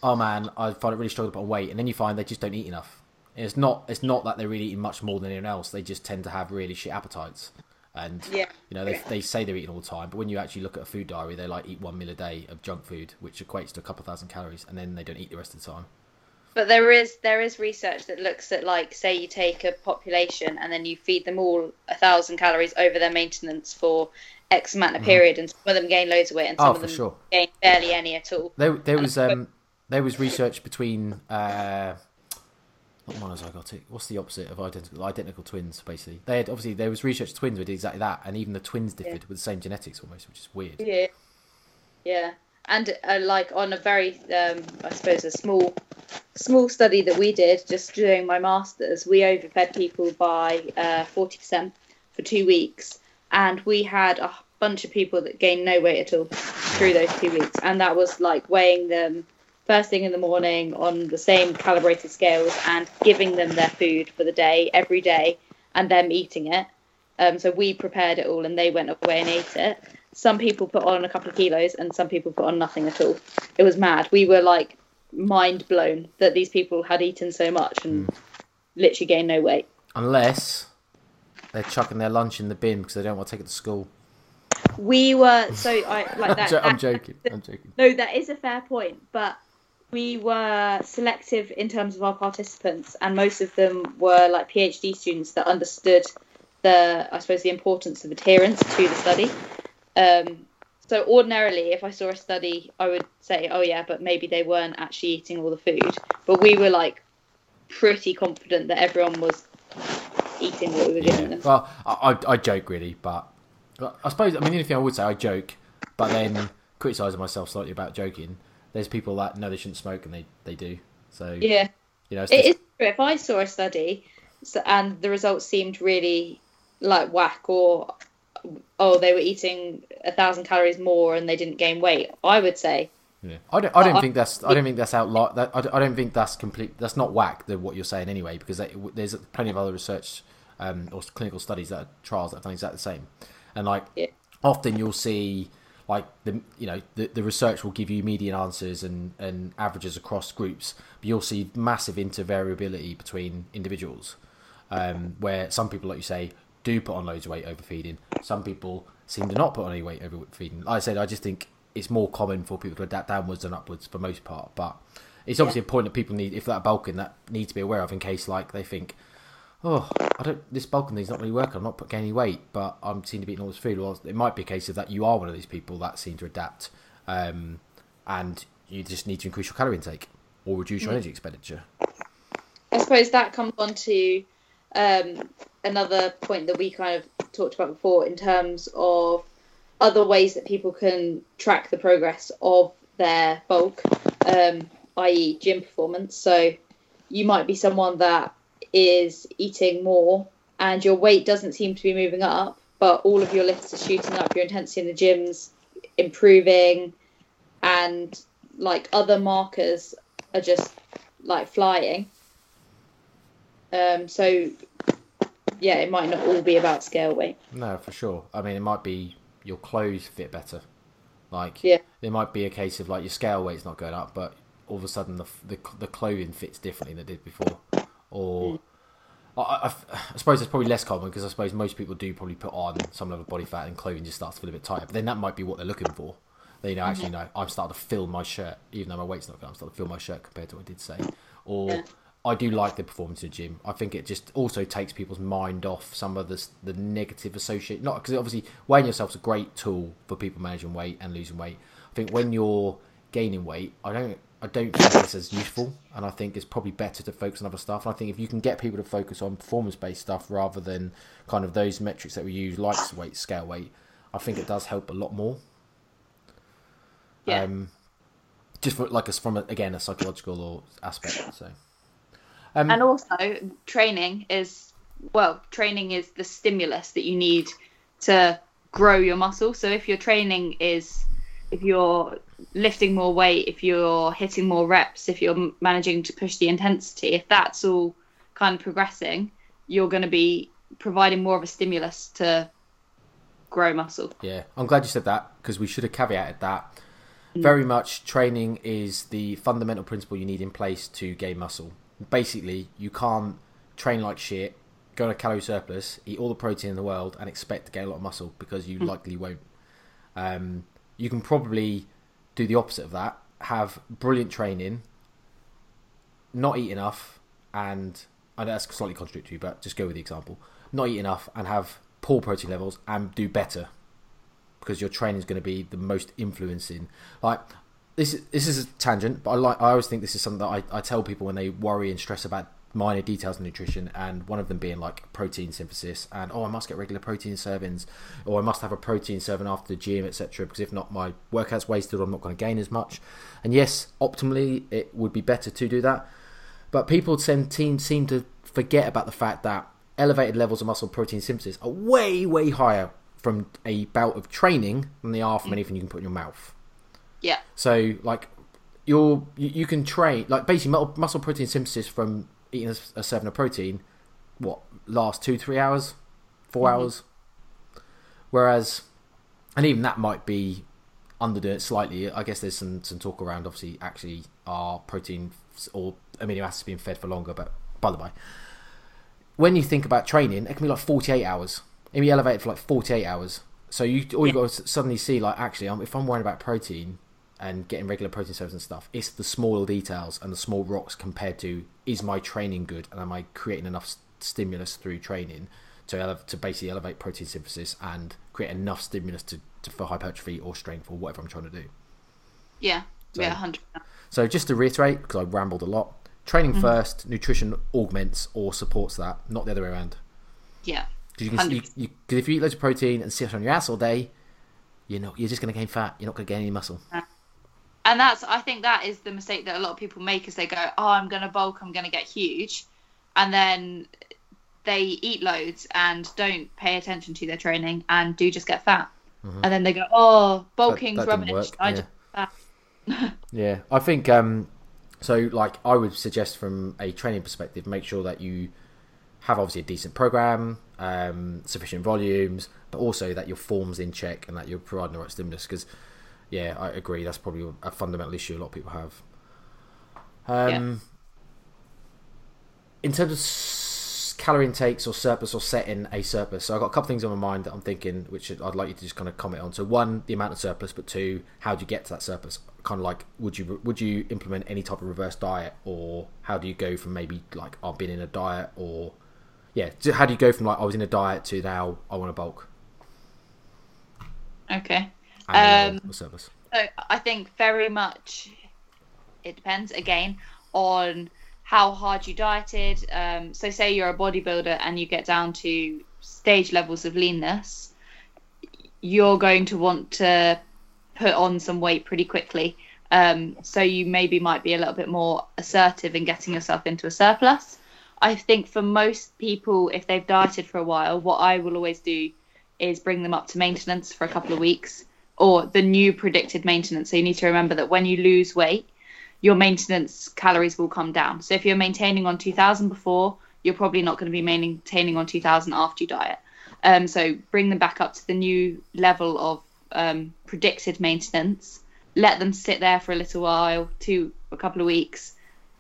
oh man, I find it really struggle to put on weight, and then you find they just don't eat enough. And it's not. It's not that they're really eating much more than anyone else. They just tend to have really shit appetites, and Yeah. you know they they say they're eating all the time, but when you actually look at a food diary, they like eat one meal a day of junk food, which equates to a couple thousand calories, and then they don't eat the rest of the time. But there is there is research that looks at like say you take a population and then you feed them all a thousand calories over their maintenance for X amount of period, and some of them gain loads of weight and some Mm-hmm. Oh, of them sure. gain barely any at all. There, there was um, there was research between uh, not monozygotic. What's the opposite of identical? Identical twins, basically. They had obviously there was research twins who did exactly that, and even the twins differed with the same genetics almost, which is weird. Yeah, yeah, and uh, like on a very, um, I suppose, a small, small study that we did just during my masters, we overfed people by uh, forty percent for two weeks, and we had a bunch of people that gained no weight at all through those two weeks, and that was like weighing them first thing in the morning on the same calibrated scales and giving them their food for the day every day, and them eating it. Um, so we prepared it all, and they went away and ate it some people put on a couple of kilos and some people put on nothing at all. It was mad. We were like mind blown that these people had eaten so much and hmm. literally gained no weight. Unless they're chucking their lunch in the bin because they don't want to take it to school. We were so I like (laughs) I'm, that. I'm that- joking. I'm joking. No, that is a fair point, but we were selective in terms of our participants, and most of them were like PhD students that understood the, I suppose, the importance of adherence to the study. Um, so ordinarily, if I saw a study, I would say, "Oh yeah," but maybe they weren't actually eating all the food. But we were like pretty confident that everyone was eating what we were giving them. Well, I, I, joke really, but I suppose I mean the only thing I would say I joke, but then criticising myself slightly about joking. There's people that know they shouldn't smoke and they, they do. So Yeah. you know, it's It just- is true. If I saw a study and the results seemed really like whack, or oh, they were eating a thousand calories more and they didn't gain weight, I would say, Yeah. I don't. I don't I- think that's. I don't think that's outli That I don't, I don't think that's complete. That's not whack. The, what you're saying anyway, because they, there's plenty of other research um, or clinical studies that are trials that have done exactly the same, and like Yeah. often you'll see like the you know the, the research will give you median answers and and averages across groups, but you'll see massive intervariability between individuals, um, where some people, like you say, do put on loads of weight overfeeding. Some people seem to not put on any weight overfeeding. Like I said, I just think it's more common for people to adapt downwards than upwards for most part. But it's obviously a point that people need, if that bulking, that need to be aware of in case like they think, oh, I don't, this bulking thing's not really working. I'm not putting any weight, but I'm seem to be eating all this food. Well, it might be a case of that you are one of these people that seem to adapt, um, and you just need to increase your calorie intake or reduce your energy expenditure. I suppose that comes on to um, another point that we kind of talked about before in terms of other ways that people can track the progress of their bulk, um, i.e., gym performance. So you might be someone that is eating more and your weight doesn't seem to be moving up, but all of your lifts are shooting up, your intensity in the gym's improving, and like other markers are just like flying. Um, so yeah, it might not all be about scale weight. No, for sure. I mean, it might be your clothes fit better. Like, Yeah. there might be a case of like your scale weight's not going up, but all of a sudden the the, the clothing fits differently than it did before. Or hmm. I, I, I suppose it's probably less common because I suppose most people do probably put on some level of body fat and clothing just starts to feel a bit tighter. But then that might be what they're looking for. They you know, actually, mm-hmm. no, I'm starting to fill my shirt, even though my weight's not good. I'm starting to feel my shirt compared to what I did say. Or Yeah. I do like the performance in the gym. I think it just also takes people's mind off some of the the negative associate. Not because obviously weighing yourself is a great tool for people managing weight and losing weight. I think when you're gaining weight, I don't. I don't think it's as useful, and I think it's probably better to focus on other stuff. And I think if you can get people to focus on performance-based stuff rather than kind of those metrics that we use, like weight, scale weight, I think it does help a lot more. Yeah. Um, just for, like a, from a, again a psychological or aspect. So, um, and also training is well training is the stimulus that you need to grow your muscle so if your training is if you're lifting more weight if you're hitting more reps if you're managing to push the intensity if that's all kind of progressing you're going to be providing more of a stimulus to grow muscle Yeah, I'm glad you said that because we should have caveated that. Very much training is the fundamental principle you need in place to gain muscle. Basically, you can't train like shit, go on a calorie surplus, eat all the protein in the world, and expect to gain a lot of muscle because you likely won't. Um, you can probably do the opposite of that. Have brilliant training, not eat enough, and I know that's slightly contradictory, but just go with the example. Not eat enough and have poor protein levels and do better because your training is going to be the most influencing. Like this, is, this is a tangent, but I like. I always think this is something that I, I tell people when they worry and stress about minor details of nutrition, and one of them being like protein synthesis, and oh, I must get regular protein servings, or I must have a protein serving after the gym, etc. Because if not, my workout's wasted, or I'm not going to gain as much. And yes, optimally, it would be better to do that, but people seem seem seem to forget about the fact that elevated levels of muscle protein synthesis are way way higher from a bout of training than they are from mm. anything you can put in your mouth. Yeah. So like you're you, you can train like basically muscle, muscle protein synthesis from eating a, a serving of protein what last two three hours? 4 mm-hmm. hours? Whereas and even that might be underdoing it slightly. I guess there's some some talk around obviously actually are protein or amino acids being fed for longer but by the by. When you think about training it can be like 48 hours. It can be elevated for like 48 hours. So you all you got to suddenly see like actually if i'm worrying about protein and getting regular protein serves and stuff it's the small details and the small rocks compared to is my training good and am i creating enough s- stimulus through training to ele- to basically elevate protein synthesis and create enough stimulus to, to for hypertrophy or strength or whatever i'm trying to do yeah So- yeah 100 so just to reiterate, because I rambled a lot, training Mm-hmm. first, nutrition augments or supports that, not the other way around. yeah Because you can, you, you, if you eat loads of protein and sit on your ass all day, you're not, you're just going to gain fat. You're not going to gain any muscle. And that's i think that is the mistake that a lot of people make is they go oh i'm going to bulk i'm going to get huge and then they eat loads and don't pay attention to their training and do just get fat and then they go oh bulking's Mm-hmm. that rubbish i yeah. just fat. (laughs) Yeah, I think um, so. Like, I would suggest from a training perspective, make sure that you have obviously a decent program, um, sufficient volumes, but also that your form's in check and that you're providing the right stimulus. Because, yeah, I agree. That's probably a fundamental issue a lot of people have. Um, In terms of s- calorie intakes or surplus or setting a surplus, so I've got a couple things on my mind that I'm thinking, which I'd like you to just kind of comment on. So, one, the amount of surplus, but two, how do you get to that surplus? Kind of like, would you would you implement any type of reverse diet, or how do you go from maybe like I've been in a diet, or yeah, how do you go from like I was in a diet to now I want to bulk okay Um, surplus? So I think very much it depends again on how hard you dieted. Um, so say you're a bodybuilder and you get down to stage levels of leanness, you're going to want to put on some weight pretty quickly. Um, so you maybe might be a little bit more assertive in getting yourself into a surplus. I think for most people, if they've dieted for a while, what I will always do is bring them up to maintenance for a couple of weeks or the new predicted maintenance. So you need to remember that when you lose weight, your maintenance calories will come down. So if you're maintaining on 2000 before, you're probably not going to be maintaining on 2000 after you diet. Um, so bring them back up to the new level of um, predicted maintenance. Let them sit there for a little while, to a couple of weeks,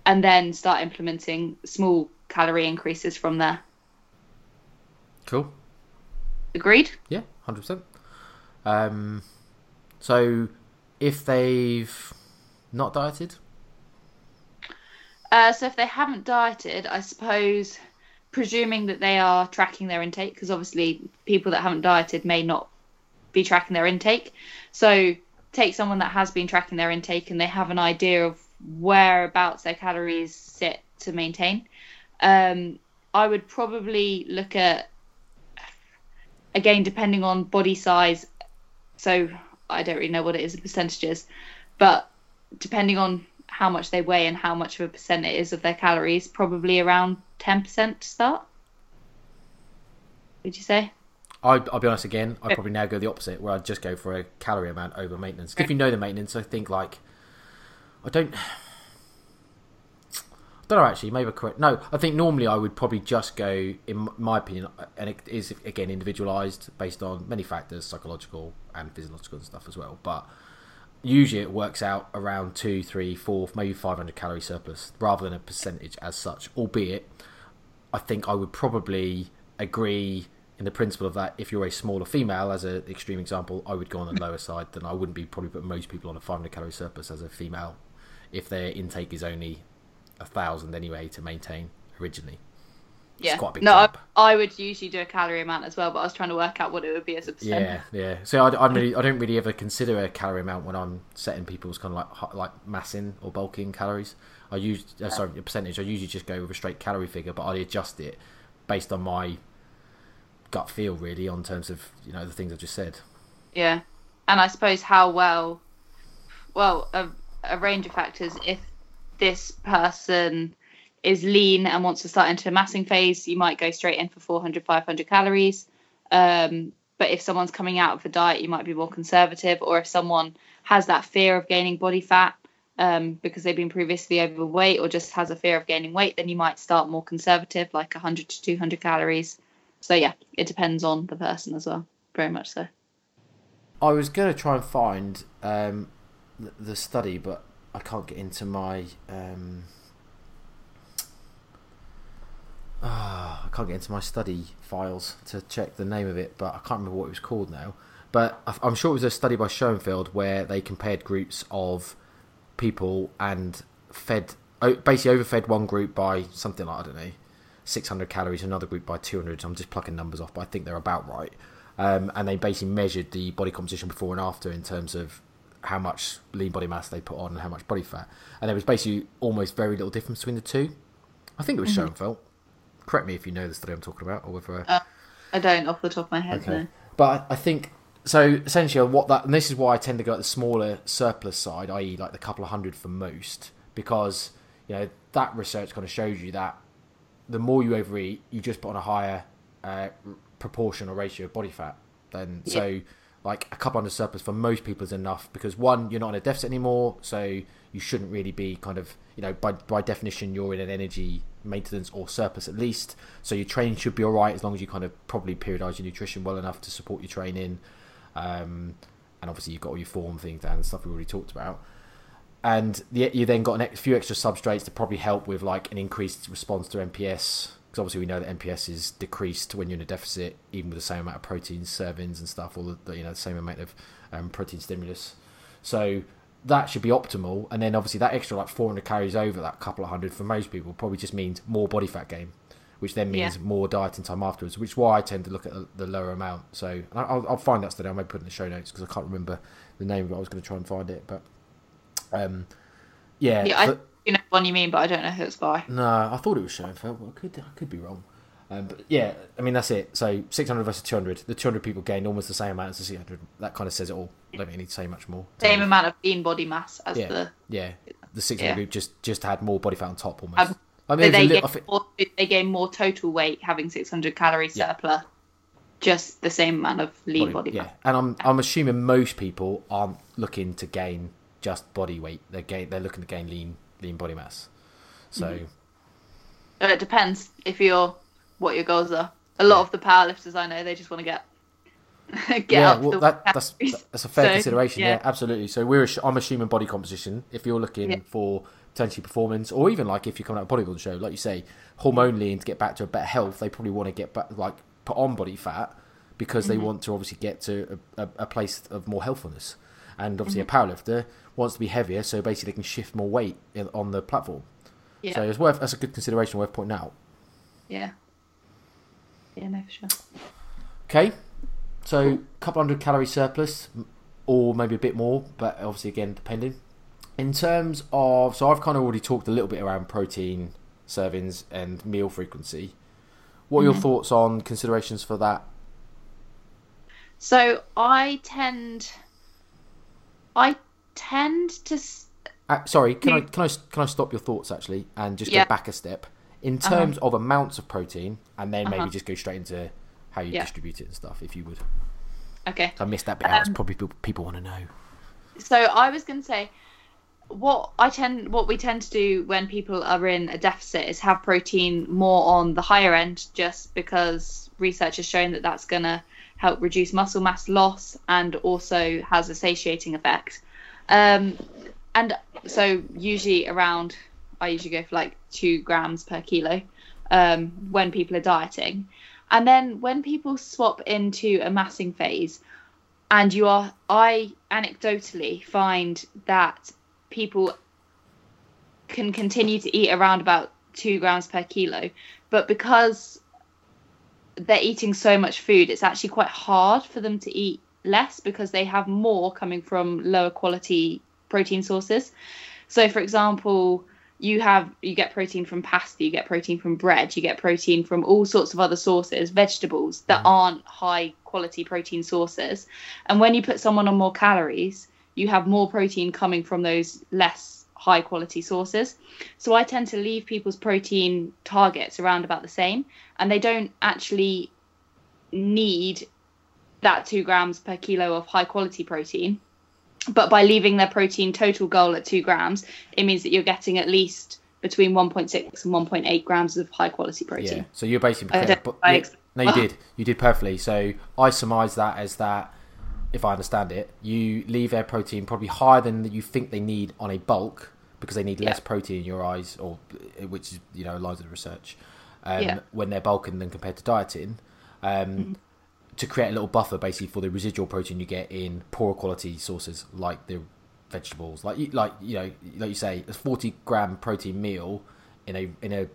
and then start implementing small calorie increases from there. Cool. Agreed? Yeah, hundred percent. So if they've not dieted? Uh, so if they haven't dieted, I suppose, presuming that they are tracking their intake, because obviously people that haven't dieted may not be tracking their intake. So take someone that has been tracking their intake and they have an idea of whereabouts their calories sit to maintain. Um, I would probably look at again depending on body size. So I don't really know what it is in percentages, but depending on how much they weigh and how much of a percent it is of their calories, probably around ten percent to start. Would you say? I, I'll be honest again. I'd probably now go the opposite, where I'd just go for a calorie amount over maintenance. If you know the maintenance, I think like I don't. Don't know actually. Maybe correct. No, I think normally I would probably just go, in my opinion, and it is again individualized based on many factors, psychological and physiological and stuff as well. But usually it works out around two, three, four, maybe 500 calorie surplus rather than a percentage as such. Albeit, I think I would probably agree in the principle of that if you're a smaller female, as an extreme example, I would go on the lower side. Then I wouldn't be probably put most people on a 500 calorie surplus as a female if their intake is only a thousand anyway to maintain originally. Yeah. quite a big no, I. I would usually do a calorie amount as well, but I was trying to work out what it would be as a percent. Yeah, yeah. So I, I'm really, I don't really ever consider a calorie amount when I'm setting people's kind of like like massing or bulking calories. I use uh, sorry a percentage. I usually just go with a straight calorie figure, but I adjust it based on my gut feel really on terms of you know the things I've just said. Yeah, and I suppose how well, well, a, a range of factors. If this person is lean and wants to start into a massing phase, you might go straight in for 400, 500 calories. Um, but if someone's coming out of a diet, you might be more conservative. Or if someone has that fear of gaining body fat um, because they've been previously overweight or just has a fear of gaining weight, then you might start more conservative, like 100 to 200 calories. So yeah, it depends on the person as well, very much so. I was going to try and find um, the, the study, but I can't get into my. Um, ah, I can't get into my study files to check the name of it, but I can't remember what it was called now. But I'm sure it was a study by Schoenfeld where they compared groups of people and fed, basically overfed one group by something like, I don't know, 600 calories, another group by 200. I'm just plucking numbers off, but I think they're about right. Um, and they basically measured the body composition before and after in terms of how much lean body mass they put on and how much body fat. And there was basically almost very little difference between the two. I think it was Schoenfeld. Correct me if you know the study I'm talking about, or whether. Uh, I don't off the top of my head. Okay. No. But I think so. Essentially, what that and this is why I tend to go at the smaller surplus side, i.e., like the couple of hundred for most, because you know that research kind of shows you that the more you overeat, you just put on a higher uh, proportion or ratio of body fat. Then so like a couple hundred surplus for most people is enough because one, you're not in a deficit anymore, so you shouldn't really be kind of you know by by definition you're in an energy maintenance or surplus at least. So your training should be all right as long as you kind of probably periodize your nutrition well enough to support your training. Um, and obviously you've got all your form things down and stuff we already talked about. And you then got a few extra substrates to probably help with like an increased response to MPS because obviously we know that MPS is decreased when you're in a deficit, even with the same amount of protein servings and stuff, or the, you know the same amount of um, protein stimulus. So that should be optimal. And then obviously that extra like 400 calories over that couple of hundred for most people probably just means more body fat gain, which then means Yeah. more dieting time afterwards. Which is why I tend to look at the, the lower amount. So I'll, I'll find that study. I may put it in the show notes because I can't remember the name of it. I was going to try and find it, but um, yeah. Yeah, I but- you know what you mean, but I don't know who it's by. no, I thought it was Schoenfeld. Well, I could I could be wrong. Um, but yeah, I mean that's it. So 600 versus 200. The 200 people gained almost the same amount as the 600. That kind of says it all. I don't I need to say much more. Same amount of lean body mass as Yeah, the. yeah. The 600 Yeah. group just just had more body fat on top almost. Um, I mean, they a gain think- more. They gain more total weight having 600 calorie Yeah. surplus. Just the same amount of lean body, yeah, mass. and I'm I'm assuming most people aren't looking to gain just body weight. They're gain, they're looking to gain lean lean body mass. So Mm-hmm. Uh, It depends if you're what your goals are. A lot of the powerlifters I know, they just want to get (laughs) get yeah, up well, the that, that's that's a fair So, consideration. Yeah. yeah. absolutely. So we're I'm assuming body composition. If you're looking Yeah. for potentially performance, or even like if you're coming out of a bodybuilding show, like you say, hormonally and to get back to a better health, they probably want to get back like put on body fat because Mm-hmm. they want to obviously get to a, a, a place of more healthfulness. And obviously a mm-hmm. powerlifter wants to be heavier, so basically they can shift more weight on the platform. Yeah. So it's worth that's a good consideration worth pointing out. Yeah. Yeah, no, for sure. Okay, so a couple hundred calorie surplus, or maybe a bit more, but obviously again depending. In terms of, so I've kind of already talked a little bit around protein servings and meal frequency. What are your mm-hmm. thoughts on considerations for that? So I tend, I tend to. Uh, sorry, can I can I can I stop your thoughts actually and just Yeah. go back a step in terms of amounts of protein, and then maybe Uh-huh. just go straight into how you Yeah. distribute it and stuff, if you would. Okay. I missed that bit out. It's Um, probably people, people want to know. So I was going to say, what I tend, what we tend to do when people are in a deficit is have protein more on the higher end, just because research has shown that that's going to help reduce muscle mass loss and also has a satiating effect. Um, and so usually around, I usually go for like two grams per kilo um, when people are dieting. And then when people swap into a massing phase, and you are i anecdotally find that people can continue to eat around about two grams per kilo but because they're eating so much food it's actually quite hard for them to eat less because they have more coming from lower quality protein sources. So for example you have you get protein from pasta you get protein from bread you get protein from all sorts of other sources vegetables that mm. aren't high quality protein sources. And when you put someone on more calories you have more protein coming from those less high quality sources so i tend to leave people's protein targets around about the same and they don't actually need that two grams per kilo of high quality protein but by leaving their protein total goal at two grams, it means that you're getting at least between 1.6 and 1.8 grams of high quality protein. Yeah. So you're basically I but I no, you did. You did perfectly. So I surmise that as that, if I understand it, you leave their protein probably higher than you think they need on a bulk because they need less protein in your eyes, or which is you know aligns of the research. Um, Yeah. When they're bulking than compared to dieting, um, to create a little buffer basically for the residual protein you get in poorer quality sources like the vegetables, like you, like you know, like you say, a forty gram protein meal in a in a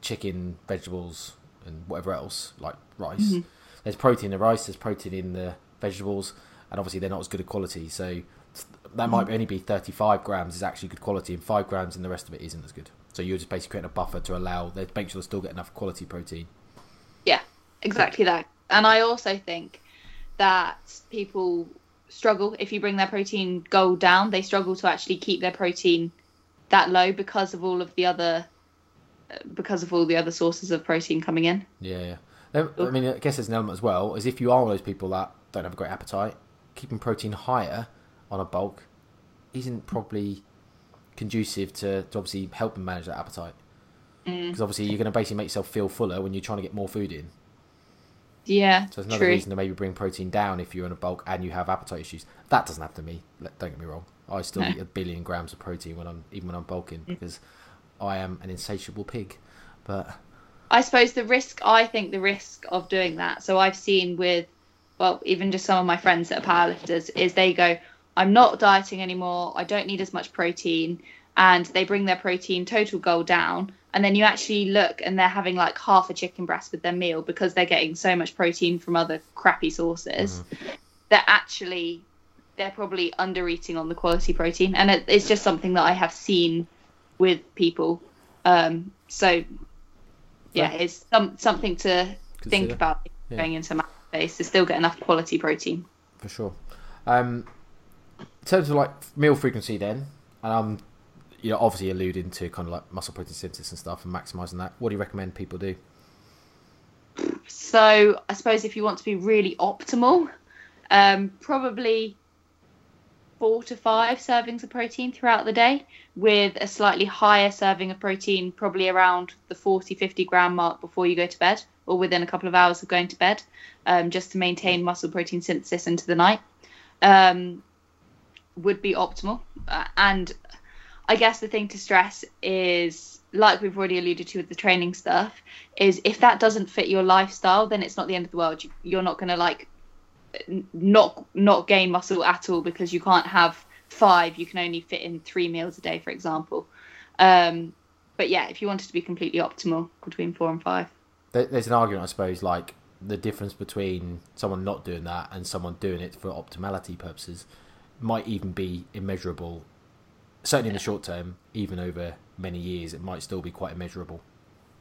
chicken, vegetables, and whatever else like rice. There's protein in the rice. There's protein in the vegetables, and obviously they're not as good a quality. So that might only be 35 grams is actually good quality, and five grams and the rest of it isn't as good. So you're just basically creating a buffer to allow they make sure they still get enough quality protein. Yeah, exactly that. And I also think that people struggle if you bring their protein goal down, they struggle to actually keep their protein that low because of all of the other because of all the other sources of protein coming in. Yeah, yeah. I mean, I guess there's an element as well, is if you are one of those people that don't have a great appetite, keeping protein higher on a bulk isn't probably conducive to, to obviously helping manage that appetite. Mm. Because obviously you're going to basically make yourself feel fuller when you're trying to get more food in. Yeah, So there's another true. reason to maybe bring protein down if you're in a bulk and you have appetite issues. That doesn't happen to me. Don't get me wrong. I still No. eat a billion grams of protein when I'm even when I'm bulking mm. because I am an insatiable pig. But I suppose the risk, I think the risk of doing that, so I've seen with, well, even just some of my friends that are powerlifters, is they go, I'm not dieting anymore, I don't need as much protein, and they bring their protein total goal down, and then you actually look and they're having like half a chicken breast with their meal because they're getting so much protein from other crappy sources. They're actually, they're probably under eating on the quality protein, and it, it's just something that I have seen with people. Um, so yeah, it's some something to think about Yeah. going into math base to still get enough quality protein. for sure. Um, in terms of like meal frequency, then, and I'm, you know, obviously alluding to kind of like muscle protein synthesis and stuff and maximizing that. What do you recommend people do? So I suppose if you want to be really optimal, um, probably four to five servings of protein throughout the day, with a slightly higher serving of protein, probably around the 40, 50 gram mark before you go to bed, or within a couple of hours of going to bed, um, just to maintain muscle protein synthesis into the night. Um, would be optimal. Uh, and I guess the thing to stress is, like we've already alluded to with the training stuff, is if that doesn't fit your lifestyle, then it's not the end of the world. You, you're not going to like not not gain muscle at all because you can't have five. You can only fit in three meals a day, for example. Um, but yeah, if you wanted to be completely optimal between four and five, There's an argument, I suppose, like the difference between someone not doing that and someone doing it for optimality purposes might even be immeasurable. Certainly in the short term, even over many years, it might still be quite immeasurable.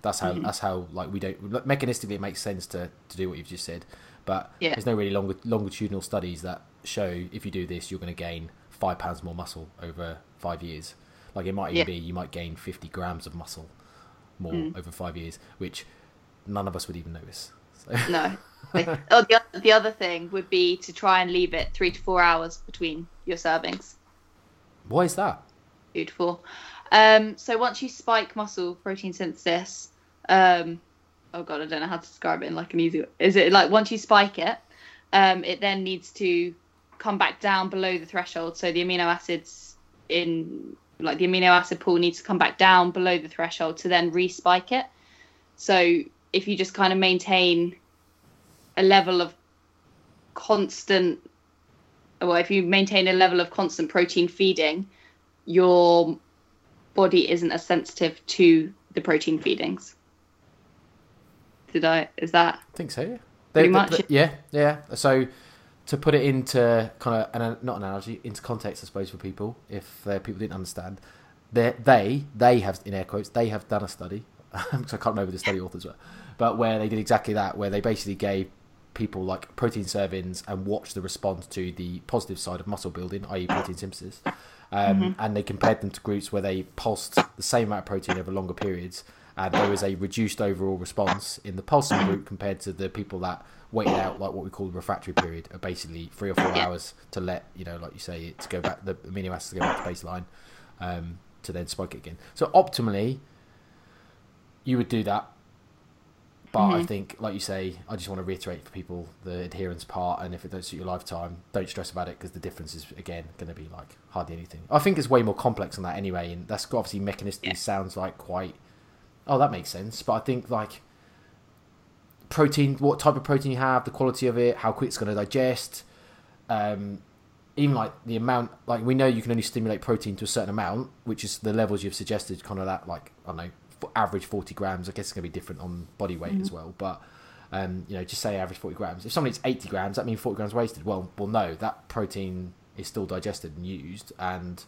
That's how. Mhm. That's how. Like we don't mechanistically, it makes sense to, to do what you've just said, but Yeah. there's no really long, longitudinal studies that show if you do this, you're going to gain five pounds more muscle over five years. Like it might even Yeah. be you might gain fifty grams of muscle more Mm. over five years, which none of us would even notice. So (laughs) no. Like, (laughs) oh, the, oth- the other thing would be to try and leave it three to four hours between your servings. why is that? Beautiful. Um, so once you spike muscle protein synthesis, um, oh god, I don't know how to describe it in like an easy. Is it like once you spike it, um, it then needs to come back down below the threshold. So the amino acids in like the amino acid pool needs to come back down below the threshold to then respike it. So if you just kind of maintain a level of constant well if you maintain a level of constant protein feeding your body isn't as sensitive to the protein feedings did i is that I think so. Yeah. Pretty They- much. they- yeah, yeah. So to put it into kind of an not analogy into context, I suppose for people, if uh, people didn't understand, they they they have in air quotes they have done a study. (laughs) because I can't remember the study authors were, but where they did exactly that, where they basically gave people like protein servings and watched the response to the positive side of muscle building, i.e., protein synthesis. Um, And they compared them to groups where they pulsed the same amount of protein over longer periods, and there was a reduced overall response in the pulsing group compared to the people that waited out like what we call the refractory period, of basically three or four Yeah. hours to let you know, like you say, it to go back the amino acids to go back to baseline, um, to then spike it again. So optimally, you would do that. But I Mhm. think, like you say, I just want to reiterate for people the adherence part, and if it don't suit your lifetime, don't stress about it because the difference is again going to be like hardly anything. I think it's way more complex than that anyway, and that's obviously mechanistically Yeah. sounds like quite. Oh, that makes sense. But I think like protein, what type of protein you have, the quality of it, how quick it's going to digest, um, even like the amount. Like we know you can only stimulate protein to a certain amount, which is the levels you've suggested. Kind of that, like I don't know, average forty grams. I guess it's going to be different on body weight as well, but. Um, you know, just say average forty grams. If someone eats eighty grams, that means forty grams wasted. Well, well, no, that protein is still digested and used, and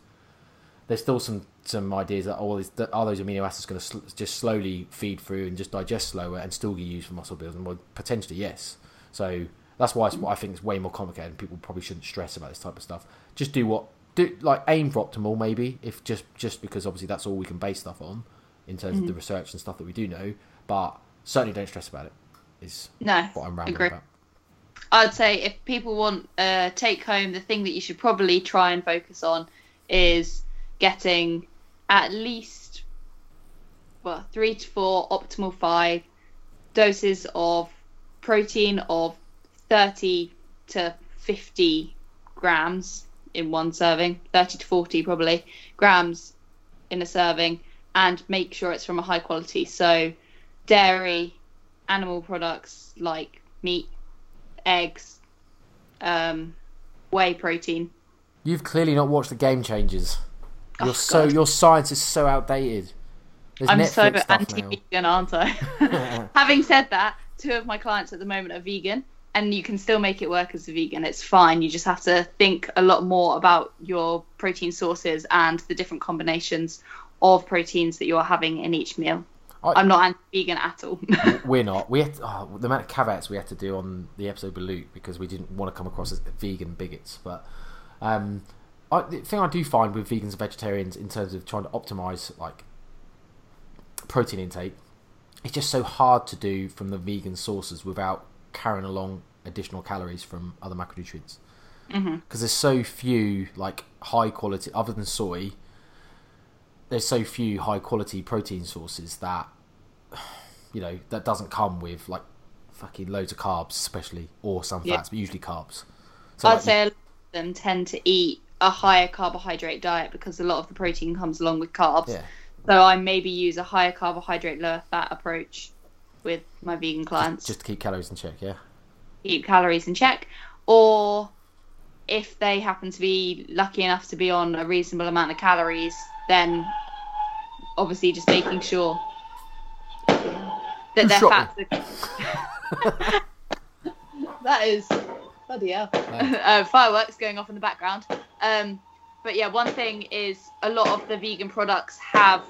there's still some some ideas that oh, is, that are those amino acids going to sl- just slowly feed through and just digest slower and still get used for muscle building? Well, potentially yes. So that's why it's, I think it's way more complicated. and People probably shouldn't stress about this type of stuff. Just do what do like aim for optimal maybe if just just because obviously that's all we can base stuff on in terms of the research and stuff that we do know. But certainly don't stress about it. Is no what I'm rambling Agree. about. I'd say if people want uh, take home, the thing that you should probably try and focus on is getting at least well three to four optimal five doses of protein of thirty to fifty grams in one serving, thirty to forty probably grams in a serving, and make sure it's from a high quality. So dairy, animal products like meat, eggs, um, whey protein. You've clearly not watched the Game Changers. You're Oh, so God. your science is so outdated. There's I'm so Netflix now. anti-vegan, aren't I? (laughs) Having said that, two of my clients at the moment are vegan, and you can still make it work as a vegan. It's fine. You just have to think a lot more about your protein sources and the different combinations of proteins that you're having in each meal. I- I'm not anti-vegan at all. (laughs) We're not. We had oh, the amount of caveats we had to do on the episode with Luke because we didn't want to come across as vegan bigots. But um, I, the thing I do find with vegans and vegetarians in terms of trying to optimize like protein intake, it's just so hard to do from the vegan sources without carrying along additional calories from other macronutrients. hmm because there's so few like high quality other than soy there's so few high quality protein sources that (sighs) you know that doesn't come with like fucking loads of carbs especially or some Yeah. fats but usually carbs so I'd like, say a lot of them tend to eat a higher carbohydrate diet because a lot of the protein comes along with carbs. yeah So I maybe use a higher carbohydrate, lower fat approach with my vegan clients. just to keep calories in check yeah keep calories in check. or if they happen to be lucky enough to be on a reasonable amount of calories, then obviously just making sure that their fats are... that is bloody hell. (laughs) uh, fireworks going off in the background. Um, but yeah, one thing is a lot of the vegan products have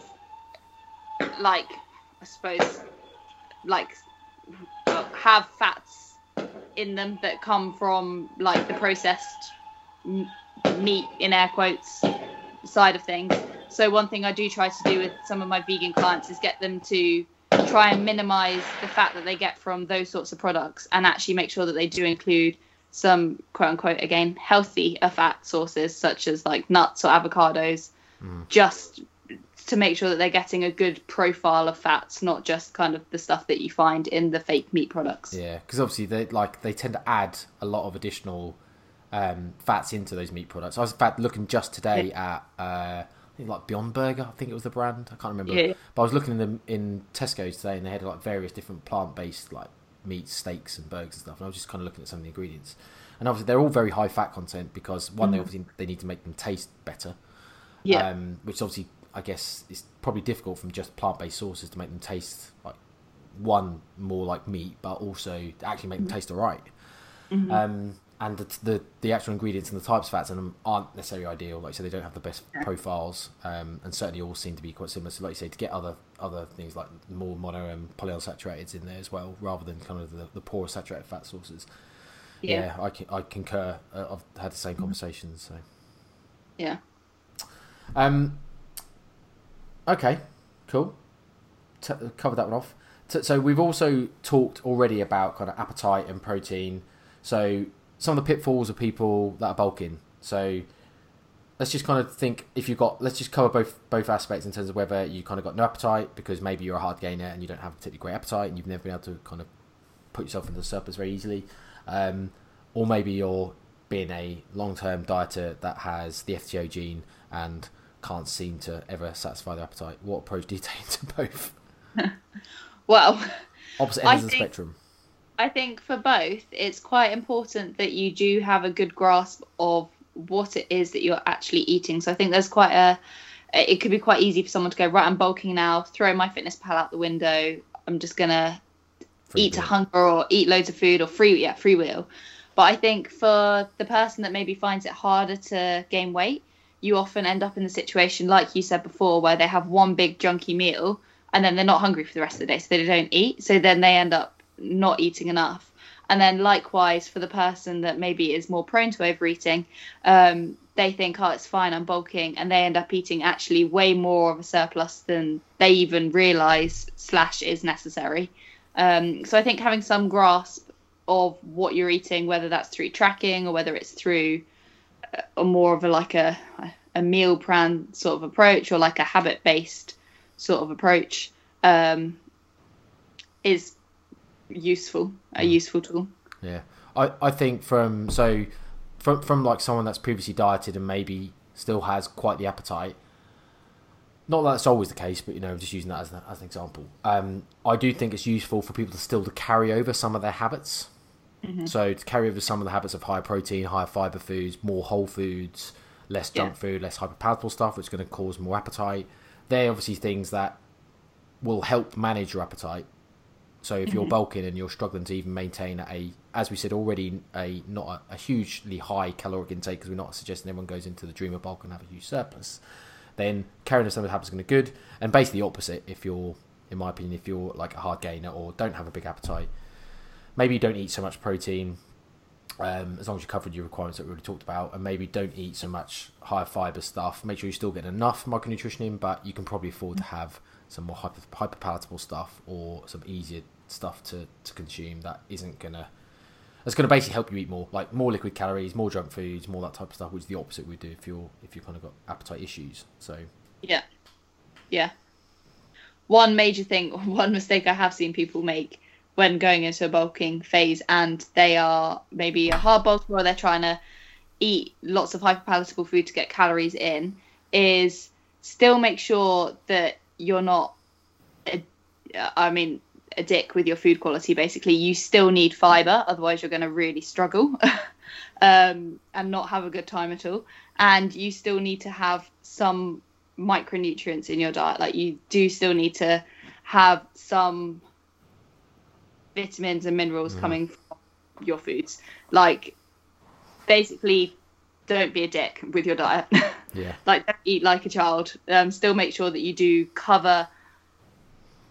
like I suppose like have fats in them that come from like the processed meat in air quotes side of things. So one thing I do try to do with some of my vegan clients is get them to try and minimize the fat that they get from those sorts of products and actually make sure that they do include some quote unquote again healthy fat sources such as like nuts or avocados just to make sure that they're getting a good profile of fats not just kind of the stuff that you find in the fake meat products. Yeah, because obviously they like they tend to add a lot of additional um, fats into those meat products. I was in fact looking just today at uh, like Beyond Burger. I think it was the brand. I can't remember. Yeah. But I was looking in them in Tesco's today, and they had like various different plant-based like meats, steaks, and burgers and stuff. And I was just kind of looking at some of the ingredients, and obviously they're all very high fat content because one, they obviously they need to make them taste better. yeah Um, which obviously I guess is probably difficult from just plant-based sources to make them taste like one more like meat, but also actually make them taste alright. Um, and the, the the actual ingredients and the types of fats in them aren't necessarily ideal. Like you so, they don't have the best profiles, um, and certainly all seem to be quite similar. So, like you say, to get other other things like more mono and polyunsaturated in there as well, rather than kind of the, the poor saturated fat sources. yeah I, con- I concur. Uh, I've had the same conversations. So. yeah Um. Okay, cool. T- covered that one off. T- so we've also talked already about kind of appetite and protein. So some of the pitfalls of people that are bulking. So let's just kind of think if you've got let's just cover both both aspects in terms of whether you kind of got no appetite because maybe you're a hard gainer and you don't have a particularly great appetite and you've never been able to kind of put yourself into the surplus very easily, um, or maybe you're being a long-term dieter that has the FTO gene and can't seem to ever satisfy their appetite. What approach do you (laughs) take to both? (laughs) well Opposite ends of the spectrum. I think for both, it's quite important that you do have a good grasp of what it is that you're actually eating. So I think there's quite a, it could be quite easy for someone to go, right, I'm bulking now, throw MyFitnessPal out the window. I'm just going to eat to hunger or eat loads of food or free, yeah, free will. But I think for the person that maybe finds it harder to gain weight, you often end up in the situation, like you said before, where they have one big junky meal and then they're not hungry for the rest of the day, so they don't eat. So then they end up not eating enough. And then likewise for the person that maybe is more prone to overeating, um, they think, oh, it's fine, I'm bulking, and they end up eating actually way more of a surplus than they even realise slash is necessary. Um, so I think having some grasp of what you're eating, whether that's through tracking or whether it's through a more of a like a a meal plan sort of approach or like a habit based sort of approach, um, is useful, a useful tool. Yeah, I, I think from so from from like someone that's previously dieted and maybe still has quite the appetite. Not that that's always the case, but you know, just using that as, an- as an example. Um, I do think it's useful for people to still to carry over some of their habits. So to carry over some of the habits of higher protein, higher fiber foods, more whole foods, less junk Yeah. food, less hyperpalatable stuff, which is going to cause more appetite. They're obviously things that will help manage your appetite. So if you're bulking and you're struggling to even maintain a, as we said already, a not a, a hugely high caloric intake, because we're not suggesting everyone goes into the dream of bulk and have a huge surplus, then carrying some of the is going to be good. And basically the opposite, if you're, in my opinion, if you're like a hard gainer or don't have a big appetite, maybe you don't eat so much protein, um, as long as you covered your requirements that we already talked about, and maybe don't eat so much high fiber stuff. Make sure you still get enough micronutrition in, but you can probably afford to have some more hyper, hyper palatable stuff or some easier stuff to, to consume that isn't gonna that's gonna basically help you eat more, like more liquid calories, more junk foods, more that type of stuff, which is the opposite we do if you're if you've kind of got appetite issues. So Yeah. Yeah. One major thing, (laughs) one mistake I have seen people make when going into a bulking phase and they are maybe a hard bulker or they're trying to eat lots of hyperpalatable food to get calories in is still make sure that you're not a, I mean a dick with your food quality basically you still need fiber otherwise you're going to really struggle (laughs) um, and not have a good time at all. And you still need to have some micronutrients in your diet. Like you do still need to have some vitamins and minerals Mm. coming from your foods. Like basically, don't be a dick with your diet. (laughs) Yeah. like don't eat like a child. Um, still make sure that you do cover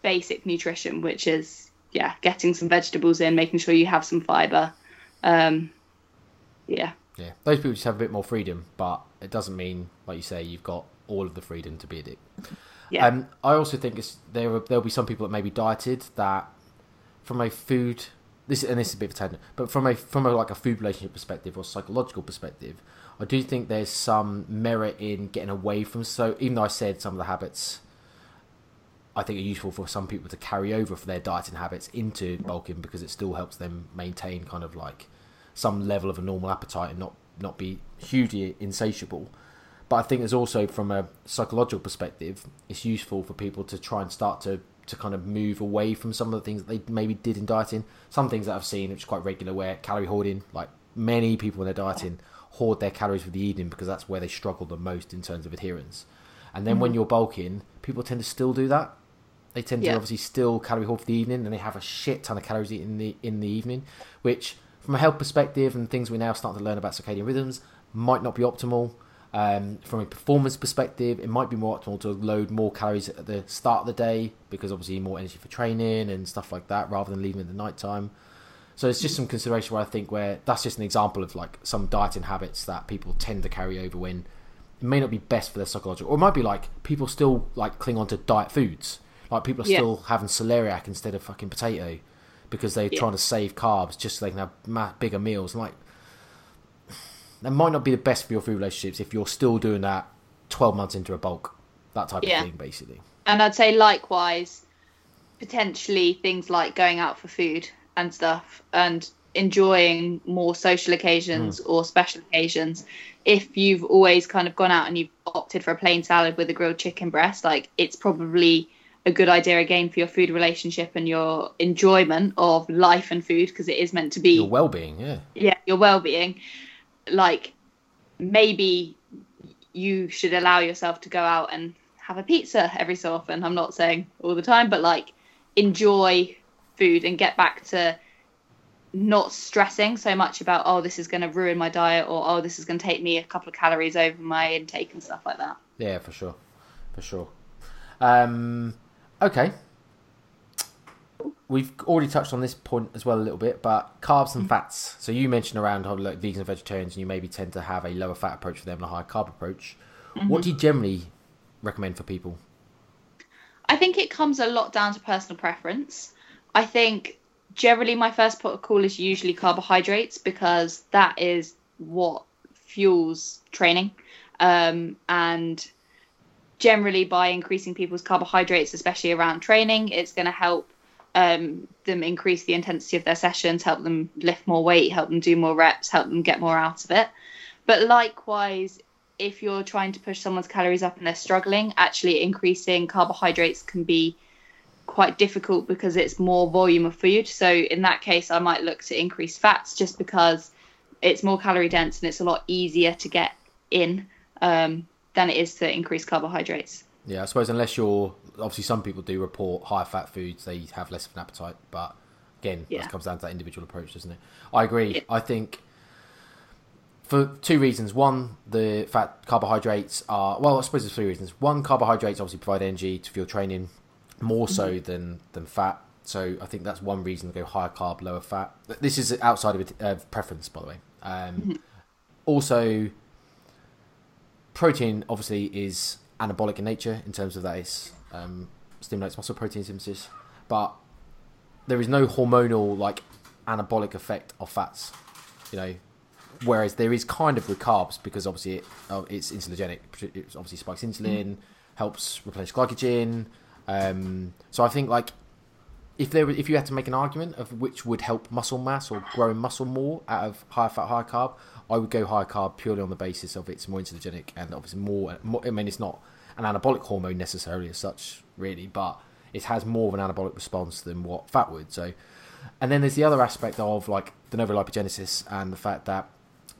basic nutrition, which is yeah, getting some vegetables in, making sure you have some fiber. Um, yeah, Yeah. Those people just have a bit more freedom, but it doesn't mean, like you say, you've got all of the freedom to be a dick. yeah, Um, I also think it's, there there'll be some people that maybe dieted that from a food this and this is a bit of a tangent, but from a from a like a food relationship perspective or psychological perspective, I do think there's some merit in getting away from so even though I said some of the habits I think are useful for some people to carry over for their dieting habits into bulking because it still helps them maintain kind of like some level of a normal appetite and not not be hugely insatiable. But I think there's also from a psychological perspective, it's useful for people to try and start to to kind of move away from some of the things that they maybe did in dieting. Some things that I've seen, which is quite regular, where calorie hoarding, like many people when they're dieting, hoard their calories for the evening because that's where they struggle the most in terms of adherence. And then when you're bulking, people tend to still do that. They tend to obviously still calorie hoard for the evening, and they have a shit ton of calories in the in the evening, which from a health perspective and things we're now starting to learn about circadian rhythms might not be optimal. Um, from a performance perspective, it might be more optimal to load more calories at the start of the day because obviously more energy for training and stuff like that, rather than leaving it at the night time. So it's just some consideration where I think where that's just an example of like some dieting habits that people tend to carry over when it may not be best for their psychological, or it might be like people still like cling on to diet foods. Like people are Yeah. still having celeriac instead of fucking potato because they're Yeah. trying to save carbs just so they can have ma- bigger meals. And like that might not be the best for your food relationships if you're still doing that 12 months into a bulk, that type Yeah. of thing, basically. and I'd say likewise, potentially things like going out for food and stuff, and enjoying more social occasions hmm. or special occasions. If you've always kind of gone out and you've opted for a plain salad with a grilled chicken breast, like it's probably a good idea again for your food relationship and your enjoyment of life and food because it is meant to be Your well being, yeah. yeah your well-being like maybe you should allow yourself to go out and have a pizza every so often i'm not saying all the time but like enjoy food and get back to not stressing so much about oh this is going to ruin my diet or oh this is going to take me a couple of calories over my intake and stuff like that Yeah, for sure. For sure. Um, okay. We've already touched on this point as well a little bit, but carbs and fats. So you mentioned around how like vegans and vegetarians, and you maybe tend to have a lower fat approach for them and a higher carb approach. What do you generally recommend for people? I think it comes a lot down to personal preference. I think generally my first port of call is usually carbohydrates because that is what fuels training. Um, and generally, by increasing people's carbohydrates, especially around training, it's going to help um, them increase the intensity of their sessions, help them lift more weight, help them do more reps, help them get more out of it. But likewise, if you're trying to push someone's calories up and they're struggling, actually increasing carbohydrates can be quite difficult because it's more volume of food. So in that case, I might look to increase fats just because it's more calorie dense and it's a lot easier to get in um, than it is to increase carbohydrates. Yeah, I suppose unless you're obviously some people do report higher fat foods, they have less of an appetite. But again, Yeah. that comes down to that individual approach, doesn't it? I agree. Yeah. I think for two reasons. One, the fat carbohydrates are well, I suppose there's three reasons. One, carbohydrates obviously provide energy to fuel training more so than than fat. So I think that's one reason to go higher carb, lower fat. This is outside of uh, preference, by the way. Um, Also, protein obviously is anabolic in nature in terms of that it um, stimulates muscle protein synthesis, but there is no hormonal like anabolic effect of fats. You know, whereas there is kind of with carbs because obviously it, uh, it's insulinogenic. It obviously spikes insulin, helps replenish glycogen. Um, so I think like if there if you had to make an argument of which would help muscle mass or growing muscle more out of higher fat, higher carb, I would go higher carb purely on the basis of it's more insulinogenic and obviously more. more I mean, it's not an anabolic hormone necessarily as such, really, but it has more of an anabolic response than what fat would. So, and then there's the other aspect of like the lipogenesis and the fact that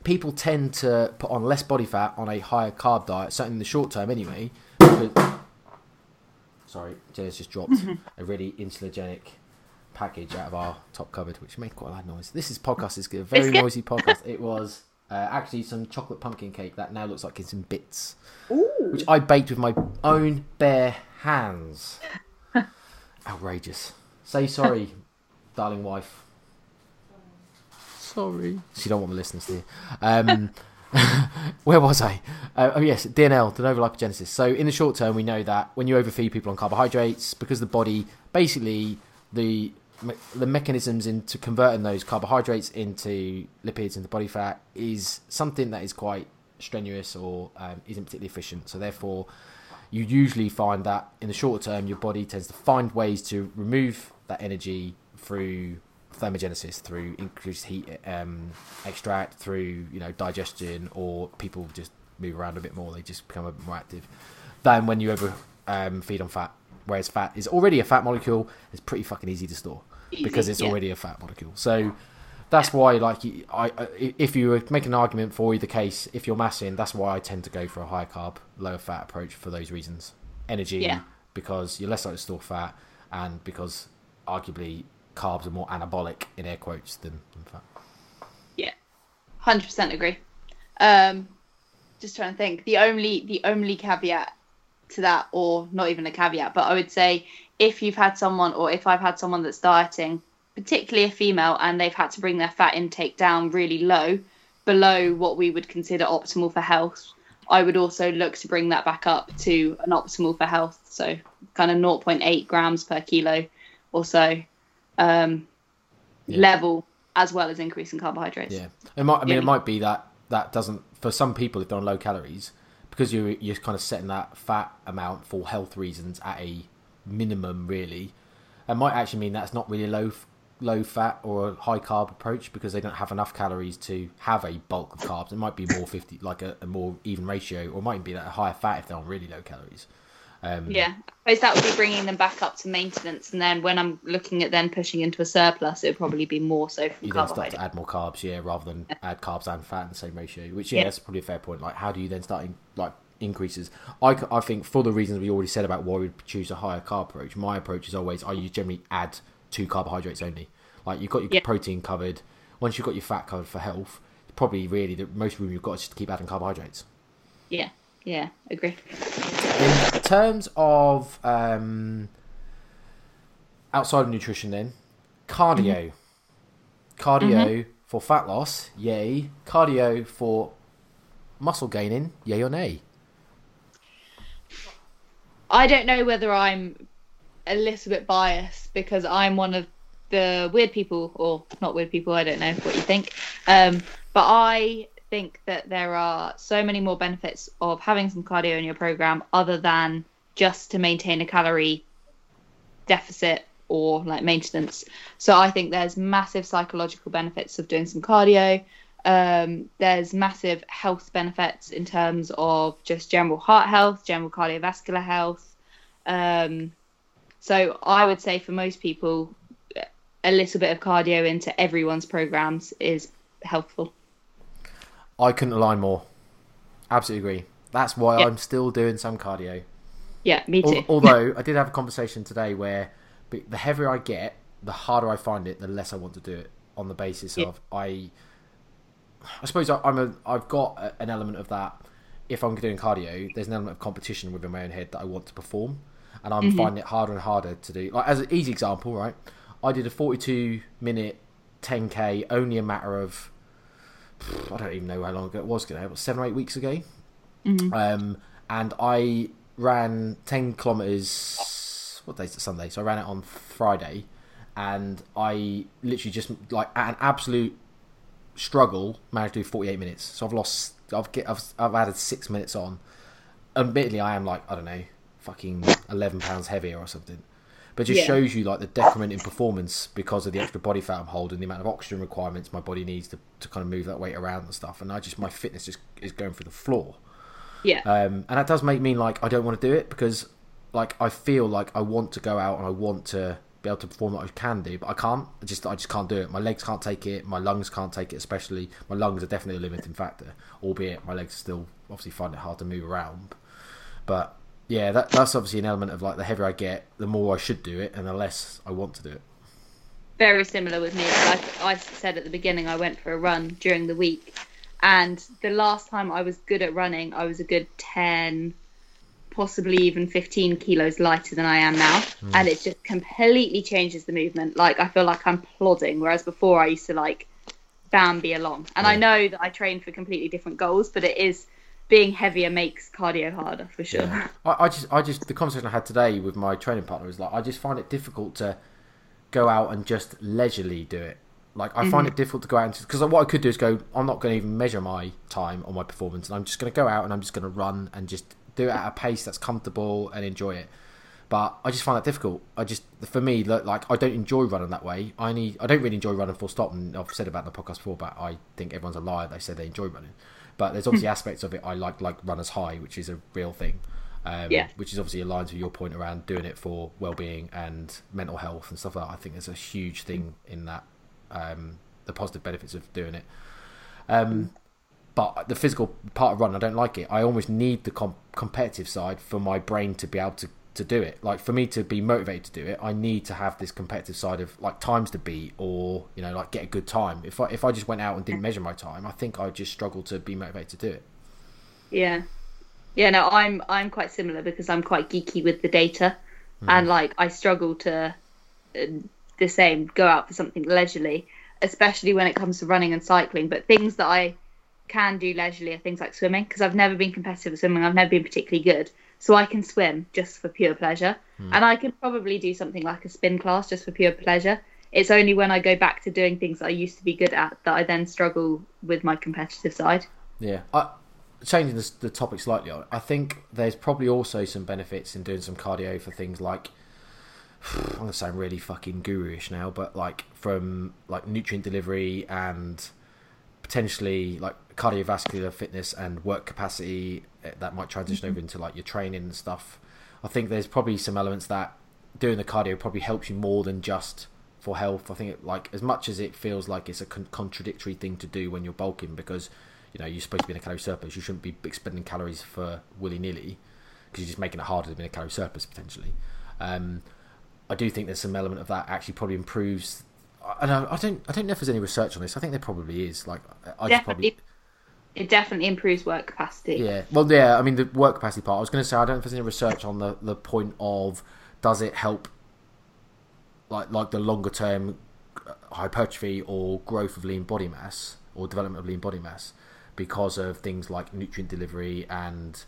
people tend to put on less body fat on a higher carb diet, certainly in the short term anyway. Sorry, Jenna's just dropped a really insulinogenic package out of our top cupboard, which made quite a loud noise. This is podcast is a very Biscuit? noisy podcast. It was uh, actually some chocolate pumpkin cake that now looks like it's in bits, Ooh. which I baked with my own bare hands. (laughs) Outrageous. Say sorry, darling wife. Sorry. She don't want the listeners to hear. Um, (laughs) (laughs) where was I? Uh, oh yes, DNL, de novo lipogenesis. So in the short term, we know that when you overfeed people on carbohydrates, because the body basically the the mechanisms into converting those carbohydrates into lipids into body fat is something that is quite strenuous or um, isn't particularly efficient. So therefore, you usually find that in the short term, your body tends to find ways to remove that energy through thermogenesis, through increased heat um, extract, through you know digestion, or people just move around a bit more. They just become a bit more active than when you ever um, feed on fat. Whereas fat is already a fat molecule, it's pretty fucking easy to store because it's yeah. already a fat molecule. So that's why, like, I, I if you were making an argument for either case, if you're massing, that's why I tend to go for a high carb, lower fat approach for those reasons. Energy, Yeah. because you're less likely to store fat, and because arguably carbs are more anabolic in air quotes than, than fat. Hundred percent agree. Um, just trying to think. The only the only caveat to that, or not even a caveat, but I would say if you've had someone, or if I've had someone that's dieting, particularly a female, and they've had to bring their fat intake down really low, below what we would consider optimal for health, I would also look to bring that back up to an optimal for health. So kind of 0.8 grams per kilo or so um, Yeah. level, as well as increasing carbohydrates. Yeah, it might. I mean, Yeah. it might be that that doesn't for some people if they're on low calories because you're you're kind of setting that fat amount for health reasons at a minimum. Really, it might actually mean that's not really low low fat or a high carb approach because they don't have enough calories to have a bulk of carbs. It might be more fifty, like a, a more even ratio, or it might be that a higher fat if they're on really low calories. Um, Yeah, I suppose that would be bringing them back up to maintenance, and then when I'm looking at then pushing into a surplus, it would probably be more so from you then start to add more carbs, yeah, rather than add carbs and fat in the same ratio. Which yeah, Yeah. that's probably a fair point. Like, how do you then start in, like increases? I, I think for the reasons we already said about why we'd choose a higher carb approach, my approach is always I you generally add two carbohydrates only. Like you've got your Yeah. protein covered. Once you've got your fat covered for health, probably really the most room you've got is just to keep adding carbohydrates. Yeah, yeah, agree. In terms of um, outside of nutrition, then cardio, cardio for fat loss, yay. Cardio for muscle gaining, yay or nay? I don't know whether I'm a little bit biased because I'm one of the weird people, or not weird people. I don't know what you think, um, but I think that there are so many more benefits of having some cardio in your program other than just to maintain a calorie deficit or like maintenance. So I think there's massive psychological benefits of doing some cardio. Um, there's massive health benefits in terms of just general heart health, general cardiovascular health. Um, so I would say for most people, a little bit of cardio into everyone's programs is helpful. I couldn't align more. Absolutely agree. That's why Yeah. I'm still doing some cardio. Yeah, me too. Al- (laughs) Although I did have a conversation today where the heavier I get, the harder I find it, the less I want to do it. On the basis Yeah. of I, I suppose I, I'm a I've got a, an element of that. If I'm doing cardio, there's an element of competition within my own head that I want to perform, and I'm mm-hmm. finding it harder and harder to do. Like as an easy example, right? I did a 42 minute 10k only a matter of I don't even know how long ago it was. Ago, about seven or eight weeks ago. Um, and I ran 10 kilometers. What day's it? Sunday. So I ran it on Friday, and I literally just like at an absolute struggle managed to do 48 minutes. So I've lost. I've get. I've, I've added six minutes on. Admittedly, I am like I don't know, fucking 11 pounds heavier or something. But it just Yeah. shows you like the decrement in performance because of the extra body fat I'm holding, the amount of oxygen requirements my body needs to, to kind of move that weight around and stuff. And I just my fitness just is going through the floor. Yeah. Um, and that does make me like I don't want to do it because like I feel like I want to go out and I want to be able to perform what I can do, but I can't. I just I just can't do it. My legs can't take it. My lungs can't take it. Especially my lungs are definitely a limiting factor. Albeit my legs still obviously find it hard to move around. But yeah, that that's obviously an element of like the heavier I get, the more I should do it, and the less I want to do it. Very similar with me. Like I said at the beginning, I went for a run during the week, and the last time I was good at running, I was a good ten, possibly even 15 kilos lighter than I am now. Mm. And it just completely changes the movement. Like, I feel like I'm plodding, whereas before I used to like Bambi along. And yeah. I know that I train for completely different goals, but it is being heavier makes cardio harder for sure. Yeah. (laughs) I, I, just, I just, the conversation I had today with my training partner is like, I just find it difficult to go out and just leisurely do it. Like I mm-hmm. find it difficult to go out and because what I could do is go. I'm not going to even measure my time or my performance, and I'm just going to go out and I'm just going to run and just do it at a pace that's comfortable and enjoy it. But I just find that difficult. I just, for me, like I don't enjoy running that way. I need, I don't really enjoy running full stop. And I've said about the podcast before, but I think everyone's a liar. They say they enjoy running, but there's obviously aspects of it I like, like runners high, which is a real thing. Um, yeah. Which is obviously aligned with your point around doing it for well-being and mental health and stuff like that. I think there's a huge thing in that, um, the positive benefits of doing it. Um, but the physical part of running, I don't like it. I almost need the com- competitive side for my brain to be able to, to do it. Like for me to be motivated to do it, I need to have this competitive side of like times to beat or you know like get a good time. If I if I just went out and didn't measure my time, I think I'd just struggle to be motivated to do it. Yeah, yeah. No, I'm I'm quite similar because I'm quite geeky with the data, mm. and like I struggle to uh, the same go out for something leisurely, especially when it comes to running and cycling. But things that I can do leisurely are things like swimming because I've never been competitive at swimming. I've never been particularly good, so I can swim just for pure pleasure, mm. and I can probably do something like a spin class just for pure pleasure. It's only when I go back to doing things I used to be good at that I then struggle with my competitive side. Yeah, I, changing the, the topic slightly, I think there's probably also some benefits in doing some cardio for things like I'm gonna sound really fucking guru-ish now, but like from like nutrient delivery and potentially like cardiovascular fitness and work capacity that might transition mm-hmm. over into like your training and stuff. I think there's probably some elements that doing the cardio probably helps you more than just for health. I think it, like as much as it feels like it's a con- contradictory thing to do when you're bulking because you know you're supposed to be in a calorie surplus, you shouldn't be expending calories for willy nilly because you're just making it harder to be in a calorie surplus potentially. Um, I do think there's some element of that actually probably improves I don't, I don't, I don't know if there's any research on this. I think there probably is. Like, I definitely, probably, it definitely improves work capacity. Yeah, well, yeah. I mean, the work capacity part. I was going to say I don't know if there's any research on the the point of does it help, like like the longer term uh, hypertrophy or growth of lean body mass or development of lean body mass because of things like nutrient delivery and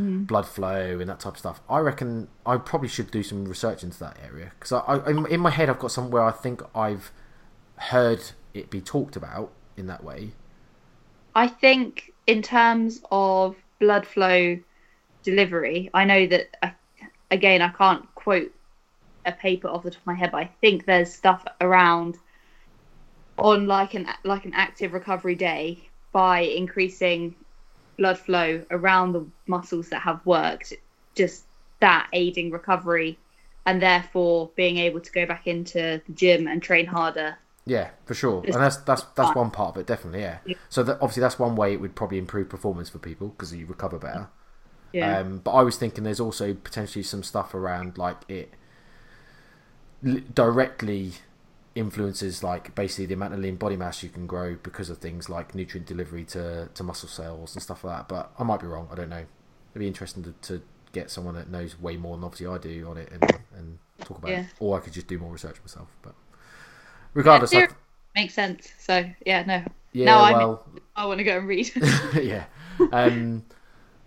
mm. blood flow and that type of stuff. I reckon I probably should do some research into that area because I, I, in my head I've got somewhere I think I've heard it be talked about in that way. I think in terms of blood flow delivery, I know that uh, again I can't quote a paper off the top of my head, but I think there's stuff around on like an like an active recovery day by increasing blood flow around the muscles that have worked, just that aiding recovery and therefore being able to go back into the gym and train harder. Yeah, for sure, and that's that's that's one part of it, definitely. Yeah. yeah. So that, obviously that's one way it would probably improve performance for people because you recover better. Yeah. Um, but I was thinking there's also potentially some stuff around like it directly influences like basically the amount of lean body mass you can grow because of things like nutrient delivery to, to muscle cells and stuff like that. But I might be wrong. I don't know. It'd be interesting to, to get someone that knows way more than obviously I do on it and, and talk about yeah. it. Or I could just do more research myself. But regardless, yeah, makes sense. So yeah, no. Yeah, now well, I want to go and read. (laughs) (laughs) yeah. Um,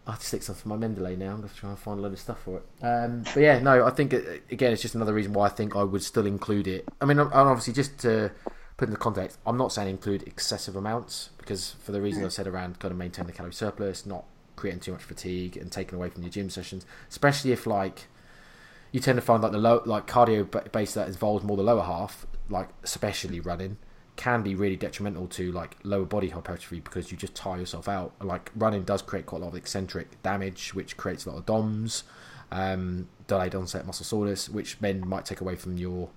I have to stick something for my Mendeley now. I'm going to try and find a load of stuff for it. Um, but yeah, no, I think it, again, it's just another reason why I think I would still include it. I mean, obviously, just to put in the context, I'm not saying include excessive amounts because for the reasons I said around kind of maintain the calorie surplus, not creating too much fatigue and taking away from your gym sessions, especially if like you tend to find like the low like cardio base that involves more the lower half, like especially running can be really detrimental to like lower body hypertrophy because you just tire yourself out. Like running does create quite a lot of eccentric damage, which creates a lot of DOMS, um, delayed onset muscle soreness, which then might take away from your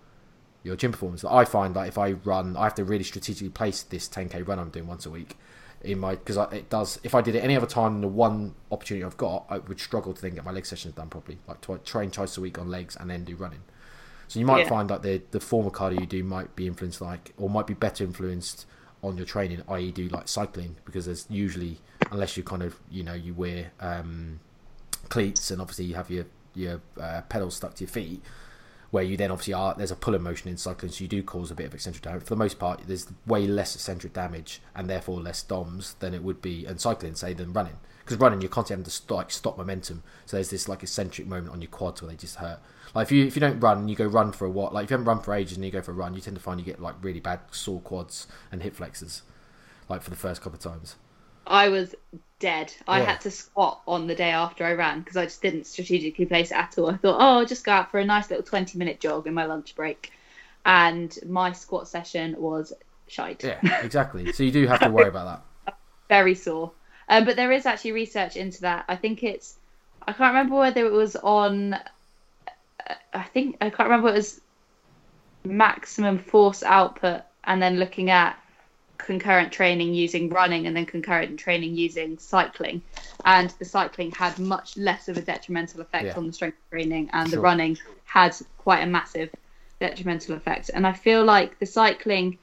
your gym performance. I find that if I run, I have to really strategically place this 10k run I'm doing once a week in my because it does. If I did it any other time than the one opportunity I've got, I would struggle to then get my leg sessions done properly. Like to train twice a week on legs and then do running. So you might Yeah. find that the the form of cardio you do might be influenced like, or might be better influenced on your training, i.e., do like cycling because there's usually unless you kind of you know you wear um, cleats and obviously you have your your uh, pedals stuck to your feet where you then obviously are there's a pulling motion in cycling so you do cause a bit of eccentric damage for the most part there's way less eccentric damage and therefore less DOMs than it would be in cycling say than running because running you're constantly having to like stop momentum so there's this like eccentric moment on your quads where they just hurt like if you if you don't run and you go run for a what like if you haven't run for ages and you go for a run you tend to find you get like really bad sore quads and hip flexors like for the first couple of times I was dead. I Yeah. had to squat on the day after I ran because I just didn't strategically place it at all. I thought, oh, I'll just go out for a nice little 20 minute jog in my lunch break. And my squat session was shite. yeah exactly so you do have to worry about that (laughs) Very sore. Um, but there is actually research into that. I think it's, I can't remember whether it was on, uh, I think, I can't remember it was maximum force output and then looking at concurrent training using running and then concurrent training using cycling and the cycling had much less of a detrimental effect Yeah. on the strength training and the running had quite a massive detrimental effect and i feel like the cycling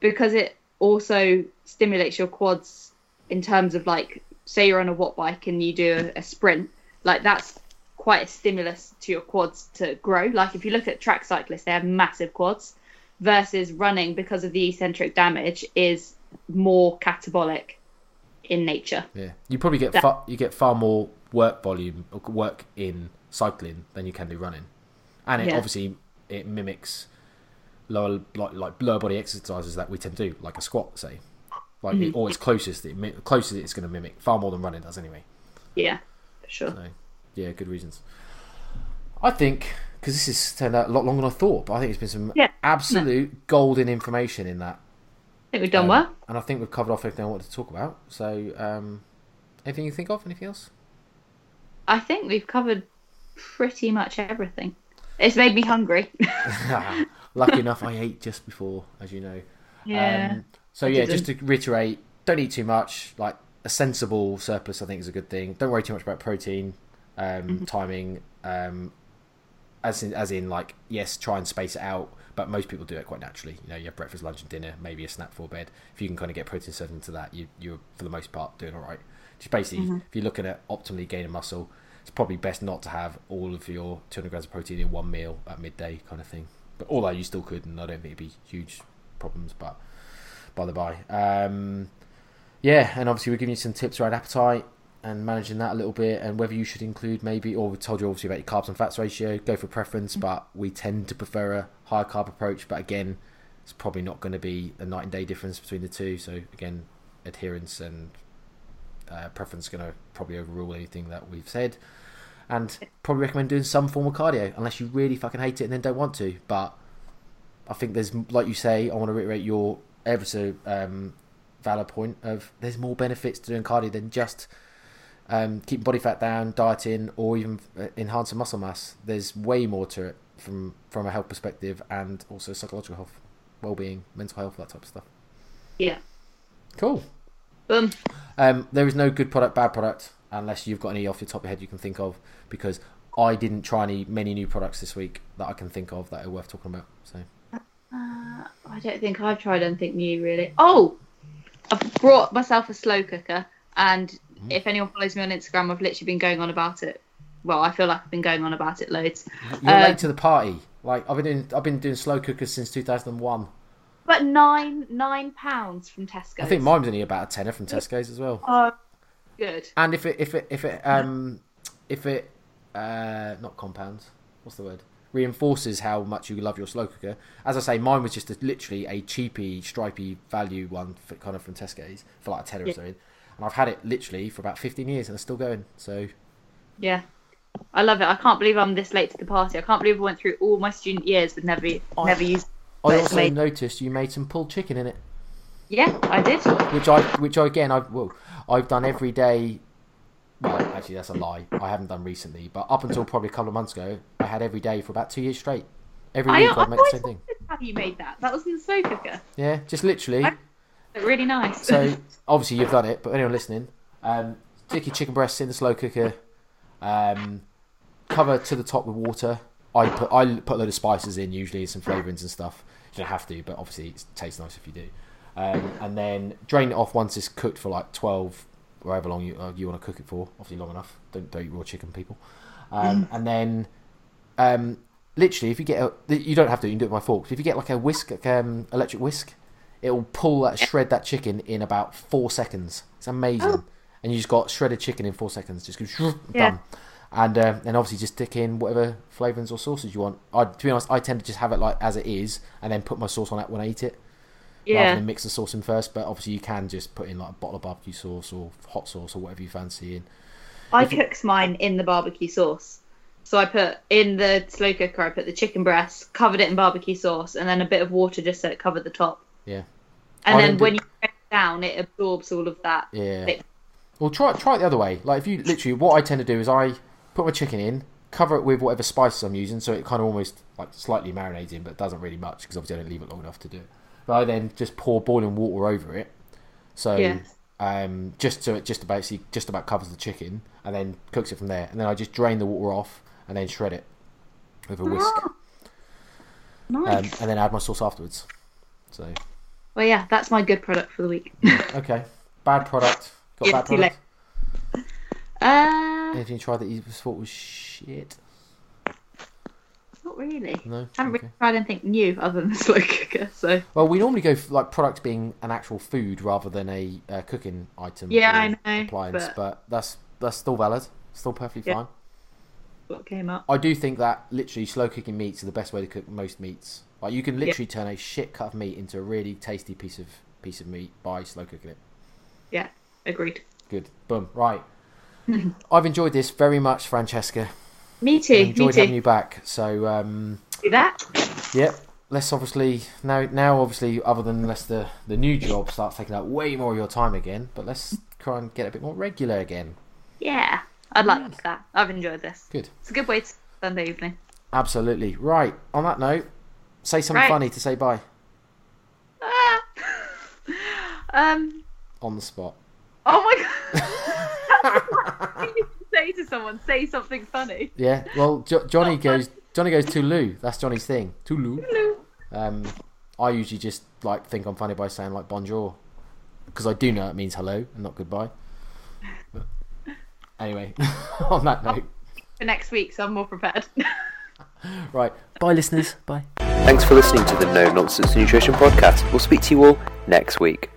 because it also stimulates your quads in terms of like say you're on a watt bike and you do a, a sprint like that's quite a stimulus to your quads to grow. Like if you look at track cyclists they have massive quads versus running because of the eccentric damage is more catabolic in nature. Yeah, you probably get That- far, you get far more work volume or work in cycling than you can do running, and it Yeah. obviously it mimics lower like like lower body exercises that we tend to do, like a squat, say, like Mm-hmm. it, or its closest it closest it's going to mimic far more than running does anyway. yeah sure So yeah, good reasons. I think because this has turned out a lot longer than I thought, but I think it's been some Yeah. absolute golden information in that. i think we've done Um, well And I think we've covered off everything I wanted to talk about. So, um, anything you think of? Anything else? i think we've covered pretty much everything it's made me hungry (laughs) (laughs) Lucky enough, I ate just before, as you know. yeah Um, so I yeah, just to reiterate, don't eat too much. Like a sensible surplus, I think is a good thing. Don't worry too much about protein, um, Mm-hmm. timing. Um, as in, as in, like yes, try and space it out. But most people do it quite naturally. You know, you have breakfast, lunch, and dinner, maybe a snack before bed. If you can kind of get protein served into that, you you're for the most part doing all right. Just basically, Mm-hmm. if you're looking at optimally gaining muscle, it's probably best not to have all of your 200 grams of protein in one meal at midday, kind of thing. But although you still could, and I don't think it'd be huge problems. But by the by, um, yeah, and obviously we're giving you some tips around appetite and managing that a little bit, and whether you should include maybe, or we told you obviously about your carbs and fats ratio. Go for preference, but we tend to prefer a higher carb approach. But again, it's probably not going to be a night and day difference between the two. So again, adherence and uh, preference going to probably overrule anything that we've said. And probably recommend doing some form of cardio unless you really fucking hate it and then don't want to. But I think there's, like you say, I want to reiterate your ever so um, valid point of there's more benefits to doing cardio than just um, keeping body fat down, dieting, or even uh, enhancing muscle mass. There's way more to it from from a health perspective and also psychological health, well-being, mental health, that type of stuff. yeah Cool. boom Um, there is no good product, bad product, unless you've got any off the top of your head you can think of, because I didn't try any many new products this week that I can think of that are worth talking about. So I don't think I've tried anything new really. Oh, I've brought myself a slow cooker, and Mm. if anyone follows me on Instagram, I've literally been going on about it. Well, I feel like I've been going on about it loads. you're Uh, late to the party. Like I've been doing, I've been doing slow cookers since 2001. But nine nine pounds from Tesco. I think mine's only about a tenner from Tesco's as well. Oh, good. And if it if it if it um if it uh not compounds, what's the word? Reinforces how much you love your slow cooker. As I say, mine was just a, literally a cheapy, stripy value one, for, kind of from Tesco's for like a tenner or Yeah. something. And I've had it literally for about 15 years and it's still going. So Yeah. I love it. I can't believe I'm this late to the party. I can't believe I went through all my student years but never never used. I also made- noticed you made some pulled chicken in it, Yeah, I did. which I which I again I've well I've done every day. Well, actually that's a lie. I haven't done recently, but up until probably a couple of months ago, I had every day for about two years straight. Every I- week I'd I've make the same thing. how you made that. That was in the slow cooker. Yeah, just literally. I- Really nice. So (laughs) obviously you've done it, but anyone listening, um, stick your chicken breasts in the slow cooker, um, cover to the top with water. I put I put a load of spices in, usually some flavourings and stuff. You don't have to, but obviously it tastes nice if you do. Um, and then drain it off once it's cooked for like twelve, or however long you uh, you want to cook it for. Obviously long enough. Don't don't eat raw chicken, people. Um, And then, um, literally, if you get a, you don't have to. You can do it with my fork. If you get like a whisk, like, um, electric whisk, it will pull that shred that chicken in about four seconds. It's amazing, Oh. and you just got shredded chicken in four seconds. Just goes Yeah. done. And then obviously just stick in whatever flavours or sauces you want. I, to be honest, I tend to just have it like as it is, and then put my sauce on it when I eat it, rather yeah. than mix the sauce in first. But obviously you can just put in like a bottle of barbecue sauce or hot sauce or whatever you fancy in. I if you- mine in the barbecue sauce. So I put in the slow cooker. I put the chicken breast, covered it in barbecue sauce, and then a bit of water just so it covered the top. Yeah. And I then when do- you press it down, it absorbs all of that. Yeah. Thick. Well, try try it the other way. Like if you literally, what I tend to do is I put my chicken in, cover it with whatever spices I'm using, so it kind of almost like slightly marinates in, but doesn't really much because obviously I don't leave it long enough to do it. But I then just pour boiling water over it, so Yeah. um, just so it just about just about covers the chicken, and then cooks it from there. And then I just drain the water off and then shred it with a whisk, Ah, um, and then add my sauce afterwards. So well, yeah, that's my good product for the week. (laughs) okay, bad product. Got Yeah, bad product. Uh, Anything you tried that you thought was shit? Not really. No. I haven't Okay. really tried anything new other than the slow cooker. So Well, we normally go for like product being an actual food rather than a uh, cooking item. Yeah, I know, Appliance, but... but- that's that's still valid, still perfectly Yeah. fine. what came up? I do think that literally slow cooking meats are the best way to cook most meats. Like you can literally turn a shit cut of meat into a really tasty piece of piece of meat by slow cooking it. Yeah, agreed. Good. Boom. Right. (laughs) I've enjoyed this very much, Francesca. Me too. Me enjoyed having too. you back. So um, Do that. Yep. Let's obviously now now obviously other than unless the the new job starts taking up way more of your time again, but let's try and get a bit more regular again. Yeah, I'd like that. I've enjoyed this. Good. It's a good way to spend the evening. Absolutely. Right. On that note, say something Right. funny to say bye Ah. (laughs) um. on the spot. Oh my (laughs) god. You can say to someone, say something funny. Yeah. Well, jo- Johnny goes Johnny goes Tulu. That's Johnny's thing. Tulu. Um, I usually just like think I'm funny by saying like bonjour because I do know it means hello and not goodbye. But anyway, (laughs) on that note, For next week, so I'm more prepared. (laughs) right. Bye, listeners. Bye. Thanks for listening to the No Nonsense Nutrition Podcast. We'll speak to you all next week.